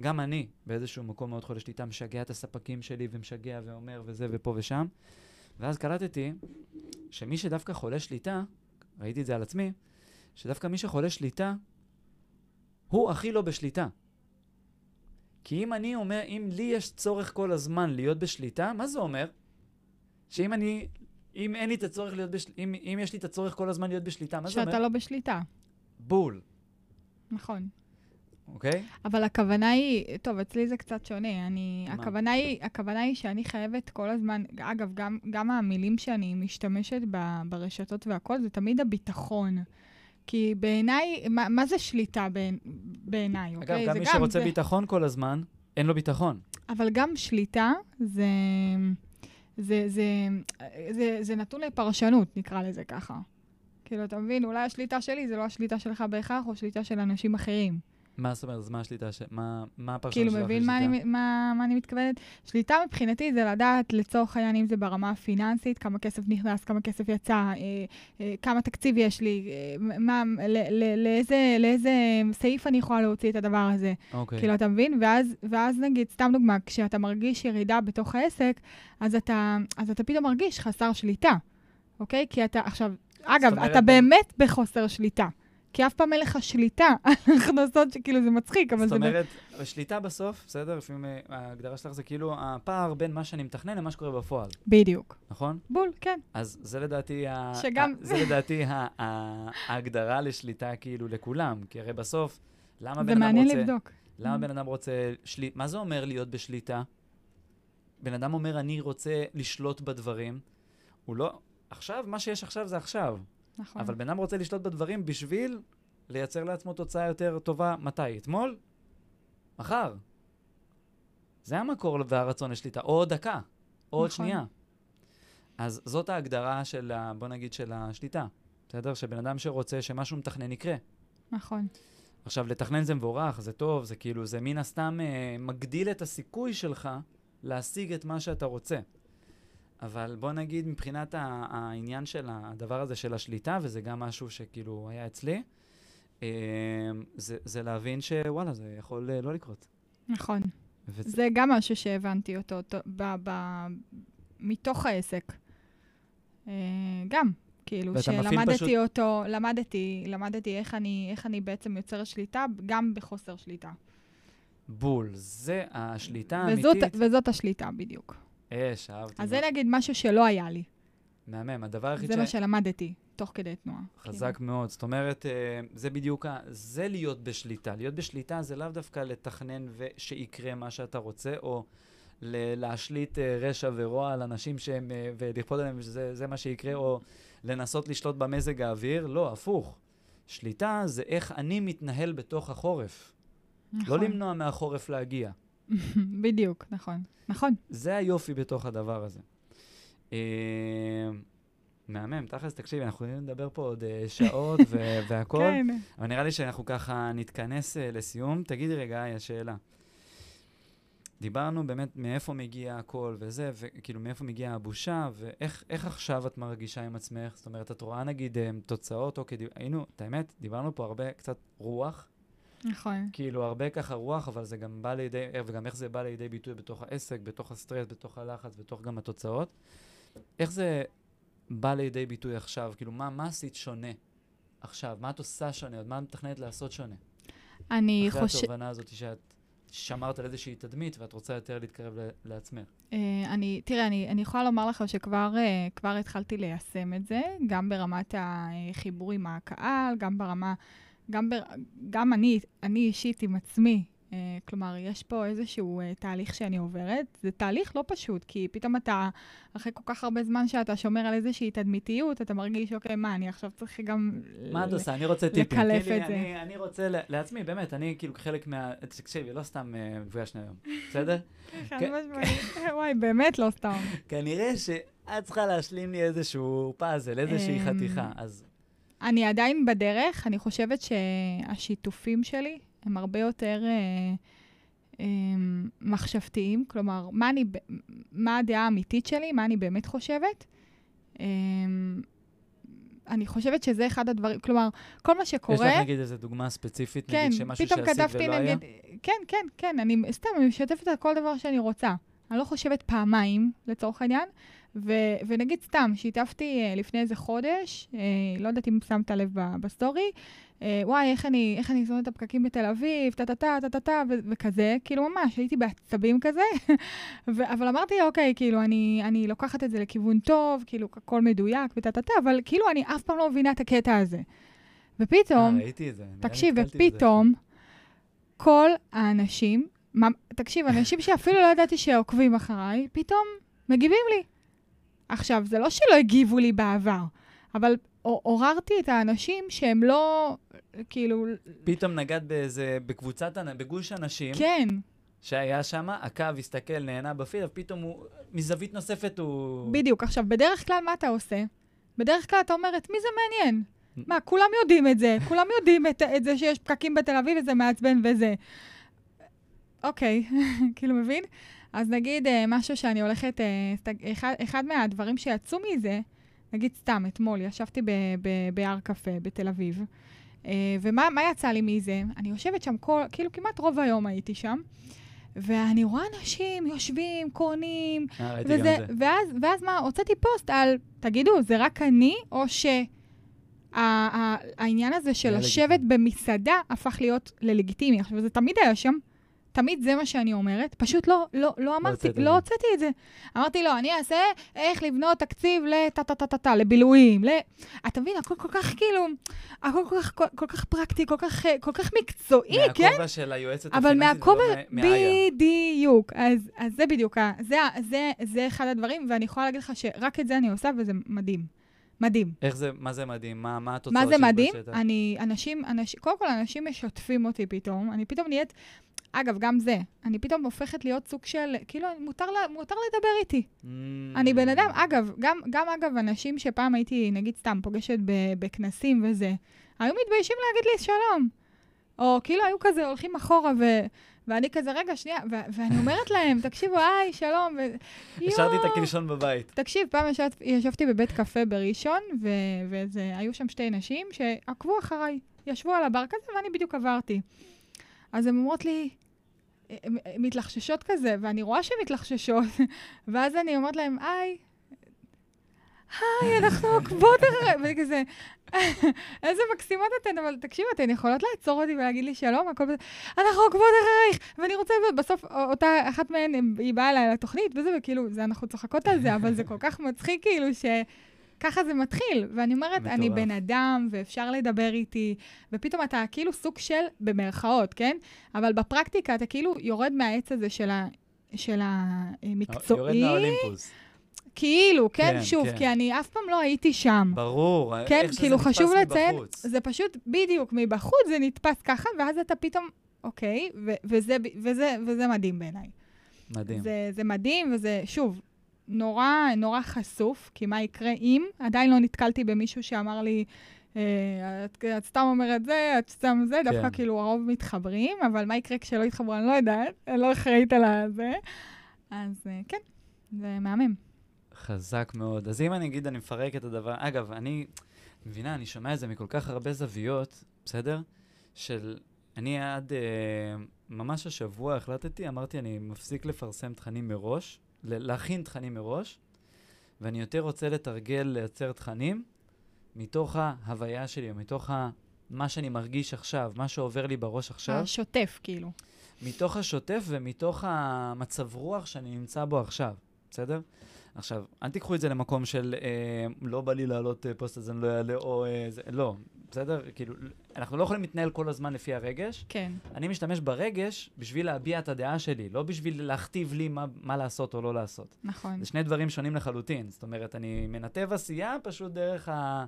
גם אני באיזשהו מקום מאוד חולה שליטה, משגע את הספקים שלי ומשגע ואומר וזה ופה ושם. ואז קלטתי שמי שדווקא חולה שליטה, ראיתי את זה על עצמי, שדווקא מי שחולה שליטה, הוא הכי לא בשליטה. כי אם אני אומר, אם לי יש צורך כל הזמן להיות בשליטה, מה זה אומר? שאם אני, אם אין לי את הצורך להיות בשליטה, אם, אם יש לי את הצורך כל הזמן להיות בשליטה, מה זה אומר? שאתה לא בשליטה. בול, נכון. אוקיי? אבל הכוונה היא, טוב, אצלי זה קצת שונה. אני, מה? הכוונה היא, הכוונה היא שאני חייבת כל הזמן, אגב, גם, גם המילים שאני משתמשת ב, ברשתות והכל, זה תמיד הביטחון. כי בעיניי, מה, מה זה שליטה בעיני, בעיניי, אגב, אוקיי? גם זה מי שרוצה זה, ביטחון כל הזמן, אין לו ביטחון. אבל גם שליטה זה, זה, זה, זה, זה נתון לפרשנות, נקרא לזה ככה. כאילו, אתה מבין, אולי השליטה שלי זה לא השליטה שלך בהכרח, או שליטה של אנשים אחרים. מה זאת אומרת? אז מה השליטה ש... מה, מה הפרשנות כאילו, שלך מבין מה לשליטה? אני, מה, מה אני מתכוונת? שליטה מבחינתי זה לדעת, לצורך העניין, אם זה ברמה הפיננסית, כמה כסף נכנס, כמה כסף יצא, אה, אה, כמה תקציב יש לי, אה, מה, ל, ל, לאיזה, לאיזה סעיף אני יכולה להוציא את הדבר הזה. אוקיי. כאילו, אתה מבין? ואז, ואז נגיד, סתם דוגמה, כשאתה מרגיש ירידה בתוך העסק, אז אתה, אז אתה פתאום מרגיש חסר שליטה, אוקיי? כי אתה, עכשיו, אגב, אתה באמת בחוסר שליטה. כי אף פעם אין לך שליטה על הכנסות שכאילו זה מצחיק, אבל זאת זה... באמת- אומרת, השליטה בסוף, בסדר? לפעמים ההגדרה שלך זה כאילו הפער בין מה שאני מתכנן למה שקורה בפועל, בדיוק. נכון? בול, כן. אז זה לדעתי. שגם- ה... זה לדעתי ה... ההגדרה לשליטה כאילו לכולם, כי הרי בסוף, למה זה בן אדם מעניין רוצה... לבדוק. למה Mm. בן אדם רוצה... שלי... מה זה אומר להיות בשליטה? בן אדם אומר, אני רוצה לשלוט בדברים. הוא לא... עכשיו, מה שיש עכשיו זה עכשיו. נכון. אבל בן אדם רוצה לשלוט בדברים בשביל לייצר לעצמו תוצאה יותר טובה. מתי? אתמול? מחר. זה המקור והרצון לשליטה. או עוד דקה, או עוד נכון. שנייה. אז זאת ההגדרה של, ה, בוא נגיד, של השליטה. בסדר? שבן אדם שרוצה שמשהו מתכנן יקרה. נכון. עכשיו, לתכנן זה מבורך, זה טוב, זה כאילו, זה מן הסתם אה, מגדיל את הסיכוי שלך להשיג את מה שאתה רוצה. אבל בוא נגיד, מבחינת העניין של הדבר הזה של השליטה, וזה גם משהו שכאילו היה אצלי, אה, זה, זה להבין שוואלה, זה יכול אה, לא לקרות. נכון. וזה, זה גם משהו שהבנתי אותו אותו ב- ב- מתוך העסק. אה, גם, כאילו, שלמדתי פשוט- אותו, למדתי, למדתי איך אני, איך אני בעצם יוצרת שליטה, גם בחוסר שליטה. בול, זה השליטה וזאת, האמיתית. וזאת השליטה בדיוק. אש, אהבתי. אז זה. נגיד משהו שלא היה לי. מהמם. הדבר היחיד זה מה שלמדתי, תוך כדי תנועה. חזק מאוד. זאת אומרת, אה, זה בדיוק, ה- זה להיות בשליטה. להיות בשליטה זה לאו דווקא לתכנן ושיקרה מה שאתה רוצה, או להשליט אה, רשע ורוע על אנשים שהם, אה, ולכפות עליהם שזה זה מה שיקרה, או לנסות לשלוט במזג האוויר. לא, הפוך. שליטה זה איך אני מתנהל בתוך החורף. נכון. לא למנוע מהחורף להגיע. בדיוק, נכון. נכון. זה היופי בתוך הדבר הזה. אה, מהמם, תכלס, תקשיבי, אנחנו יכולים לדבר פה עוד אה, שעות ו- והכול, כן. אבל נראה לי שאנחנו ככה נתכנס אה, לסיום. תגידי רגע, היי, השאלה. דיברנו באמת מאיפה מגיע הכל וזה, וכאילו מאיפה מגיעה הבושה, ואיך איך עכשיו את מרגישה עם עצמך? זאת אומרת, את רואה נגיד תוצאות, אוקיי, דיב- היינו, את האמת, דיברנו פה הרבה קצת רוח, נכון. כאילו הרבה ככה רוח, אבל זה גם בא לידי, וגם איך זה בא לידי ביטוי בתוך העסק, בתוך הסטרס, בתוך הלחץ, בתוך גם התוצאות. איך זה בא לידי ביטוי עכשיו? כאילו, מה, מה עשית שונה עכשיו? מה את עושה שונה? עוד מה את מתכננת לעשות שונה? אני אחרי חושבת... התובנה הזאת שאת שמרת על איזושהי תדמית ואת רוצה יותר להתקרב לעצמך. אה, אני, תראה, אני, אני יכולה לומר לך שכבר אה, כבר התחלתי ליישם את זה, גם ברמת החיבור עם הקהל, גם ברמה, גם, בר, גם אני, אני אישית עם עצמי. אה, כלומר, יש פה איזשהו אה, תהליך שאני עוברת. זה תהליך לא פשוט, כי פתאום אתה, אחרי כל כך הרבה זמן שאתה שומר על איזושהי תדמיתיות, אתה מרגיש, אוקיי, מה, אני עכשיו צריך גם... מה את ל- עושה? אני רוצה טיפים. לקלף לי, את זה. אני, אני רוצה ל- לעצמי, באמת, אני כאילו חלק מה... תקשיבי, לא סתם אה, נפגשנו היום, בסדר? כן. משמעית. וואי, באמת לא סתם. כנראה שאת צריכה להשלים לי איזשהו פאזל, איזושהי אמ, חתיכה. אז אני עדיין בדרך, אני חושבת שהשיתופים שלי הם הרבה יותר אה, אה, מחשבתיים, כלומר, מה, אני, מה הדעה האמיתית שלי, מה אני באמת חושבת. אה, אני חושבת שזה אחד הדברים, כלומר, כל מה יש שקורה... לך נגיד איזו דוגמה ספציפית, כן, נגיד שמשהו שעשית כתבתי ולא היה? נגיד... כן, כן, כן, אני סתם, אני משתפת על כל דבר שאני רוצה. אני לא חושבת פעמיים, לצורך העניין. ו- ונגיד סתם, שיתפתי uh, לפני איזה חודש, uh, לא יודעת אם שמת לב ב- בסטורי, uh, וואי, איך אני, איך אני שונאת את הפקקים בתל אביב, טה-טה-טה, טה-טה-טה, ו- וכזה, כאילו ממש, הייתי בעצבים כזה, ו- אבל אמרתי, אוקיי, כאילו, אני, אני לוקחת את זה לכיוון טוב, כאילו, הכל מדויק וטה-טה-טה, אבל כאילו, אני אף פעם לא מבינה את הקטע הזה. ופתאום, תקשיב, בזה. ופתאום, כל האנשים, מה, תקשיב, אנשים שאפילו לא ידעתי שעוקבים אחריי, פתאום מגיבים לי. עכשיו, זה לא שלא הגיבו לי בעבר, אבל עור- עוררתי את האנשים שהם לא, כאילו, פתאום נגעת באיזה, בקבוצת, בגוש אנשים, כן, שהיה שם, עקב, הסתכל, נהנה בפיד, ופתאום הוא, מזווית נוספת הוא... בדיוק. עכשיו, בדרך כלל מה אתה עושה? בדרך כלל אתה אומר, את מי זה מעניין? מה, כולם יודעים את זה, כולם יודעים את, את זה שיש פקקים בתל אביב וזה מעצבן וזה. אוקיי, כאילו, מבין? אז נגיד אה, משהו שאני הולכת, אה, אחד, אחד מהדברים שיצאו מזה, נגיד סתם, אתמול ישבתי בהר קפה בתל אביב, אה, ומה מה יצא לי מזה? אני יושבת שם כל, כאילו כמעט רוב היום הייתי שם, ואני רואה אנשים יושבים, קונים, וזה. ואז, ואז מה, הוצאתי פוסט על, תגידו, זה רק אני, או שהעניין הזה של לשבת. במסעדה הפך להיות ללגיטימי. עכשיו, זה תמיד היה שם, תמיד זה מה שאני אומרת, פשוט לא, לא, לא אמרתי, הוצאת את לא. הוצאתי את זה. אמרתי לו, אני אעשה איך לבנות תקציב לטה-טה-טה-טה, לבילויים, ל... אתה מבין, הכל כל כך כאילו, הכל כל כך, כל, כל כך פרקטי, כל כך, כל כך מקצועי, כן? מהכובע של היועצת אבל הפיננסית, מהכובע, ולא מ- מאיה. בדיוק. אז, אז זה בדיוק, זה, זה, זה אחד הדברים, ואני יכולה להגיד לך שרק את זה אני עושה, וזה מדהים. מדהים. איך זה, מה זה מדהים? מה, מה התוצאות מה זה מדהים? בשטח? אני, אנשים, אנשים, קודם כל, אנשים משתפים אותי פתאום. אני פתאום נהיית, אגב, גם זה, אני פתאום הופכת להיות סוג של, כאילו, מותר, לה, מותר לדבר איתי. Mm. אני בן אדם, אגב, גם, גם אגב, אנשים שפעם הייתי, נגיד סתם, פוגשת בכנסים וזה, היו מתביישים להגיד לי שלום. או כאילו היו כזה הולכים אחורה, ו... ואני כזה, רגע, שנייה, ו- ואני אומרת להם, תקשיבו, היי, שלום, ו... השארתי את. הקלשון בבית. תקשיב, פעם ישבת, ישבתי בבית קפה בראשון, ו- וזה, היו שם שתי נשים שעקבו אחריי, ישבו על הבר כזה, ואני בדיוק עברתי. אז הן אומרות לי, מתלחששות כזה, ואני רואה שהן מתלחששות, ואז אני אומרת להן, היי, היי, אנחנו עוקבות אחרי, וכזה, איזה מקסימות אתן, אבל תקשיבו, אתן יכולות לעצור אותי ולהגיד לי שלום, הכל בסדר, אנחנו עוקבות אחרייך, ואני רוצה, ובסוף אותה אחת מהן, היא באה אליי לתוכנית, וזה, וכאילו, אנחנו צוחקות על זה, אבל זה כל כך מצחיק, כאילו, שככה זה מתחיל. ואני אומרת, אני מטורף. בן אדם, ואפשר לדבר איתי, ופתאום אתה כאילו סוג של, במרכאות, כן? אבל בפרקטיקה אתה כאילו יורד מהעץ הזה של ה... של המקצועי, יורד מהאולימפוס. כאילו, כן, כן, שוב, כן. כי אני אף פעם לא הייתי שם. ברור. כן, איך שזה כאילו נתפס חשוב לציין, מבחוץ. זה פשוט, בדיוק, מבחוץ זה נתפס ככה, ואז אתה פתאום, אוקיי, ו- וזה, וזה, וזה מדהים בעיניי. מדהים. זה, זה מדהים, וזה, שוב, נורא, נורא חשוף, כי מה יקרה אם? עדיין לא נתקלתי במישהו שאמר לי, אה, את, את סתם אומרת זה, את סתם זה, דווקא כן. כאילו הרוב מתחברים, אבל מה יקרה כשלא יתחברו, אני לא יודעת, אני לא אחראית על הזה. אז אה, כן, זה מהמם. חזק מאוד. אז אם אני אגיד, אני מפרק את הדבר... אגב, אני, מבינה, אני שומע את זה מכל כך הרבה זוויות, בסדר? של... אני עד... אה, ממש השבוע החלטתי, אמרתי, אני מפסיק לפרסם תכנים מראש, להכין תכנים מראש, ואני יותר רוצה לתרגל, לייצר תכנים מתוך ההוויה שלי, או מתוך ה... מה שאני מרגיש עכשיו, מה שעובר לי בראש עכשיו. השוטף, כאילו. מתוך השוטף ומתוך המצב רוח שאני נמצא בו עכשיו, בסדר? עכשיו, אל תיקחו את זה למקום של אה, לא בא לי להעלות אה, פוסט אז אני לא אעלה, או אה, זה, לא, בסדר? כאילו, אנחנו לא יכולים להתנהל כל הזמן לפי הרגש. כן. אני משתמש ברגש בשביל להביע את הדעה שלי, לא בשביל להכתיב לי מה, מה לעשות או לא לעשות. נכון. זה שני דברים שונים לחלוטין. זאת אומרת, אני מנתב עשייה פשוט דרך ה...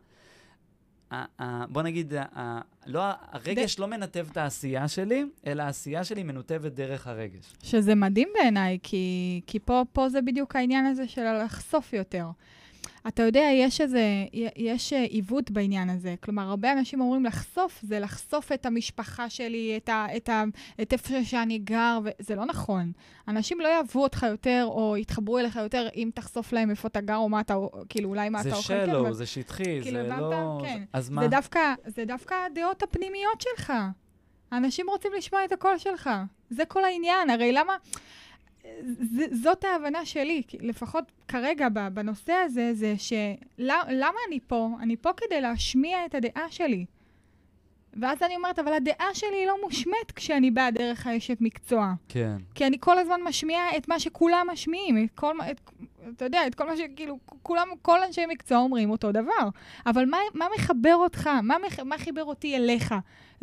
ה- ה- בוא נגיד, ה- ה- לא, הרגש לא מנתב את העשייה שלי, אלא העשייה שלי מנותבת דרך הרגש. שזה מדהים בעיניי, כי, כי פה, פה זה בדיוק העניין הזה של לחשוף יותר. אתה יודע, יש איזה, יש אה, עיוות בעניין הזה. כלומר, הרבה אנשים אומרים לחשוף, זה לחשוף את המשפחה שלי, את, ה, את, ה, את איפה שאני גר, וזה לא נכון. אנשים לא יאהבו אותך יותר, או יתחברו אליך יותר, אם תחשוף להם איפה אתה גר, או מה אתה, כאילו, אולי מה זה אתה אוכל. כן, שלו, אבל זה שטחי, כאילו, זה? לא... כן. אז מה? זה דווקא, זה דווקא הדעות הפנימיות שלך. אנשים רוצים לשמוע את הקול שלך. זה כל העניין. הרי למה... ז- זאת ההבנה שלי, לפחות כרגע בנושא הזה, זה שלמה אני פה? אני פה כדי להשמיע את הדעה שלי. ואז אני אומרת, אבל הדעה שלי היא לא מושמט כשאני באה דרך האשת מקצוע. כן. כי אני כל הזמן משמיעה את מה שכולם משמיעים, את כל את, אתה יודע, את כל מה שכאילו, כולם, כל אנשי מקצוע אומרים אותו דבר. אבל מה, מה מחבר אותך? מה, מח, מה חיבר אותי אליך?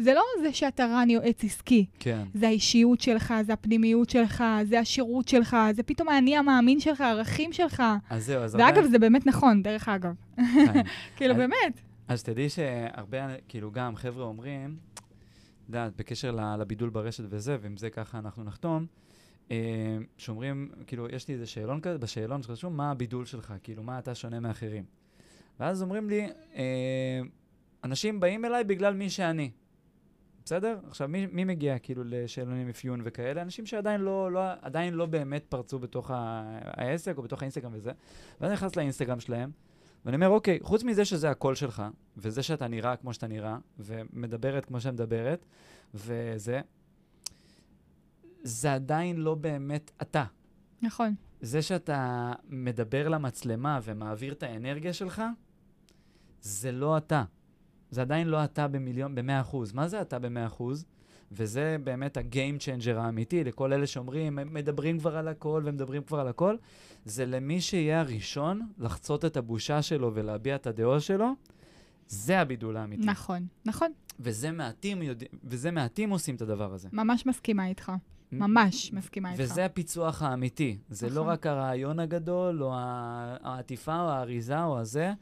זה לא זה שאתה רן יועץ עסקי. כן. זה האישיות שלך, זה הפנימיות שלך, זה השירות שלך, זה פתאום האני המאמין שלך, הערכים שלך. אז זהו, אז ואגב, זה באמת נכון, דרך אגב. כן. כאילו, אז- באמת. אז תדעי שהרבה, כאילו, גם חבר'ה אומרים, את יודעת, בקשר לבידול ברשת וזה, ועם זה ככה אנחנו נחתום, אה, שאומרים, כאילו, יש לי איזה שאלון כזה, בשאלון שרשום, מה הבידול שלך? כאילו, מה אתה שונה מאחרים? ואז אומרים לי, אה, אנשים באים אליי בגלל מי שאני. בסדר? עכשיו, מי, מי מגיע כאילו לשאלונים אפיון וכאלה? אנשים שעדיין לא, לא, עדיין לא באמת פרצו בתוך העסק או בתוך האינסטגרם וזה. ואז אני נכנס לאינסטגרם שלהם, ואני אומר, אוקיי, חוץ מזה שזה הקול שלך, וזה שאתה נראה כמו שאתה נראה, ומדברת כמו שאת מדברת, וזה, זה עדיין לא באמת אתה. נכון. זה שאתה מדבר למצלמה ומעביר את האנרגיה שלך, זה לא אתה. זה עדיין לא אתה במיליון, במאה אחוז. מה זה אתה במאה אחוז? וזה באמת ה-game changer האמיתי לכל אלה שאומרים, הם מדברים כבר על הכל ומדברים כבר על הכל, זה למי שיהיה הראשון לחצות את הבושה שלו ולהביע את הדעות שלו, זה הבידול האמיתי. נכון, נכון. וזה מעטים, יודע, וזה מעטים עושים את הדבר הזה. ממש מסכימה איתך. ממש מסכימה איתך. וזה הפיצוח האמיתי. זה לא נכון. רק הרעיון הגדול, או העטיפה, או האריזה, או הזה.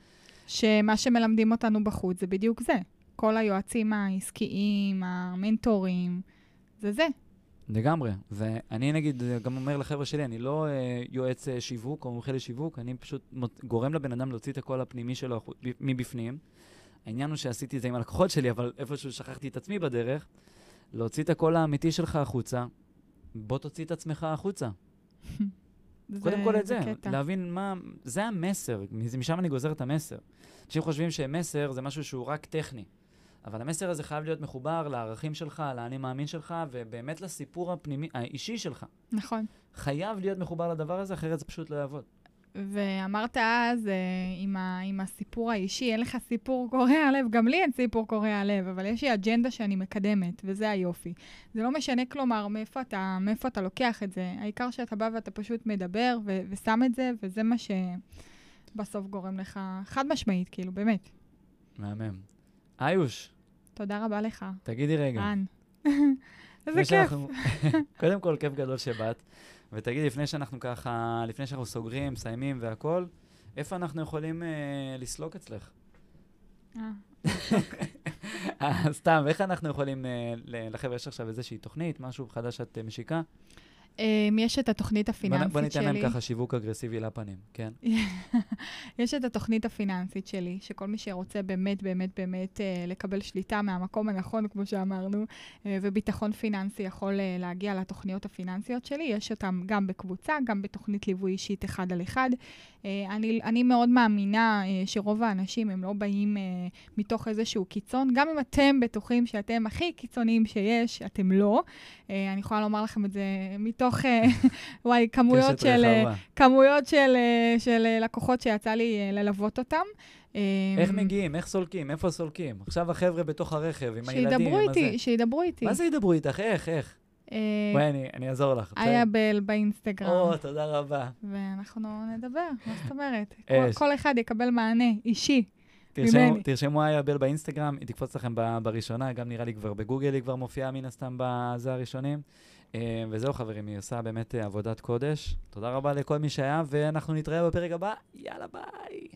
שמה שמלמדים אותנו בחוץ זה בדיוק זה. כל היועצים העסקיים, המנטורים, זה זה. לגמרי. ואני נגיד גם אומר לחבר'ה שלי, אני לא אה, יועץ אה, שיווק או מומחה לשיווק, אני פשוט מות- גורם לבן אדם להוציא את הקול הפנימי שלו מבפנים. העניין הוא שעשיתי את זה עם הלקוחות שלי, אבל איפשהו שכחתי את עצמי בדרך. להוציא את הקול האמיתי שלך החוצה, בוא תוציא את עצמך החוצה. קודם כל את זה, קטע. להבין מה, זה המסר, משם אני גוזר את המסר. אנשים חושבים שמסר זה משהו שהוא רק טכני, אבל המסר הזה חייב להיות מחובר לערכים שלך, לאני מאמין שלך, ובאמת לסיפור הפנימי, האישי שלך. נכון. חייב להיות מחובר לדבר הזה, אחרת זה פשוט לא יעבוד. ואמרת אז, אה, עם, ה, עם הסיפור האישי, אין לך סיפור קורע לב, גם לי אין סיפור קורע לב, אבל יש לי אג'נדה שאני מקדמת, וזה היופי. זה לא משנה, כלומר, מאיפה אתה, מאיפה אתה לוקח את זה. העיקר שאתה בא ואתה פשוט מדבר ו- ושם את זה, וזה מה שבסוף גורם לך, חד משמעית, כאילו, באמת. מהמם. איוש, תודה רבה לך, תגידי רגע. רן. איזה כיף. קודם כל, כיף גדול שבאת. ותגידי, לפני שאנחנו ככה, לפני שאנחנו סוגרים, מסיימים והכול, איפה אנחנו יכולים אה, לסלוק אצלך? אה, אה, סתם, איך אנחנו יכולים, אה, לחבר'ה, יש עכשיו איזושהי תוכנית, משהו חדש שאת אה, משיקה? אמ, יש את התוכנית הפיננסית בוא ניתן שלי. להם ככה שיווק אגרסיבי לפנים, כן? יש את התוכנית הפיננסית שלי, שכל מי שרוצה באמת, באמת, באמת אה, לקבל שליטה מהמקום הנכון, כמו שאמרנו, אה, וביטחון פיננסי יכול אה, להגיע לתוכניות הפיננסיות שלי. יש אותם גם בקבוצה, גם בתוכנית ליווי אישית אחד על אחד. אני, אני מאוד מאמינה שרוב האנשים הם לא באים מתוך איזשהו קיצון. גם אם אתם בטוחים שאתם הכי קיצוניים שיש, אתם לא. אני יכולה לומר לכם את זה מתוך, אה, וואי, כמויות של... אה. כמויות של, אה, של לקוחות שיצא לי ללוות אותם. איך מגיעים? איך סולקים? איפה סולקים? עכשיו החבר'ה בתוך הרכב עם הילדים. עם איתי. שידברו איתי. מה זה ידברו איתך? איך? איך? בואי, אני- אני אעזור לך. בסדר? היה בל באינסטגרם, או, תודה רבה. ואנחנו נדבר, מה זאת אומרת? כל- כל אחד יקבל מענה אישי. תרשמו. תרשמו איה בל באינסטגרם, היא תקפוץ לכם בראשונה, גם נראה לי כבר בגוגל היא כבר מופיעה מן הסתם בזה הראשונים. אה, וזהו חברים, היא עושה באמת אה, עבודת קודש. תודה רבה לכל מי שהיה, ואנחנו נתראה בפרק הבא. יאללה ביי.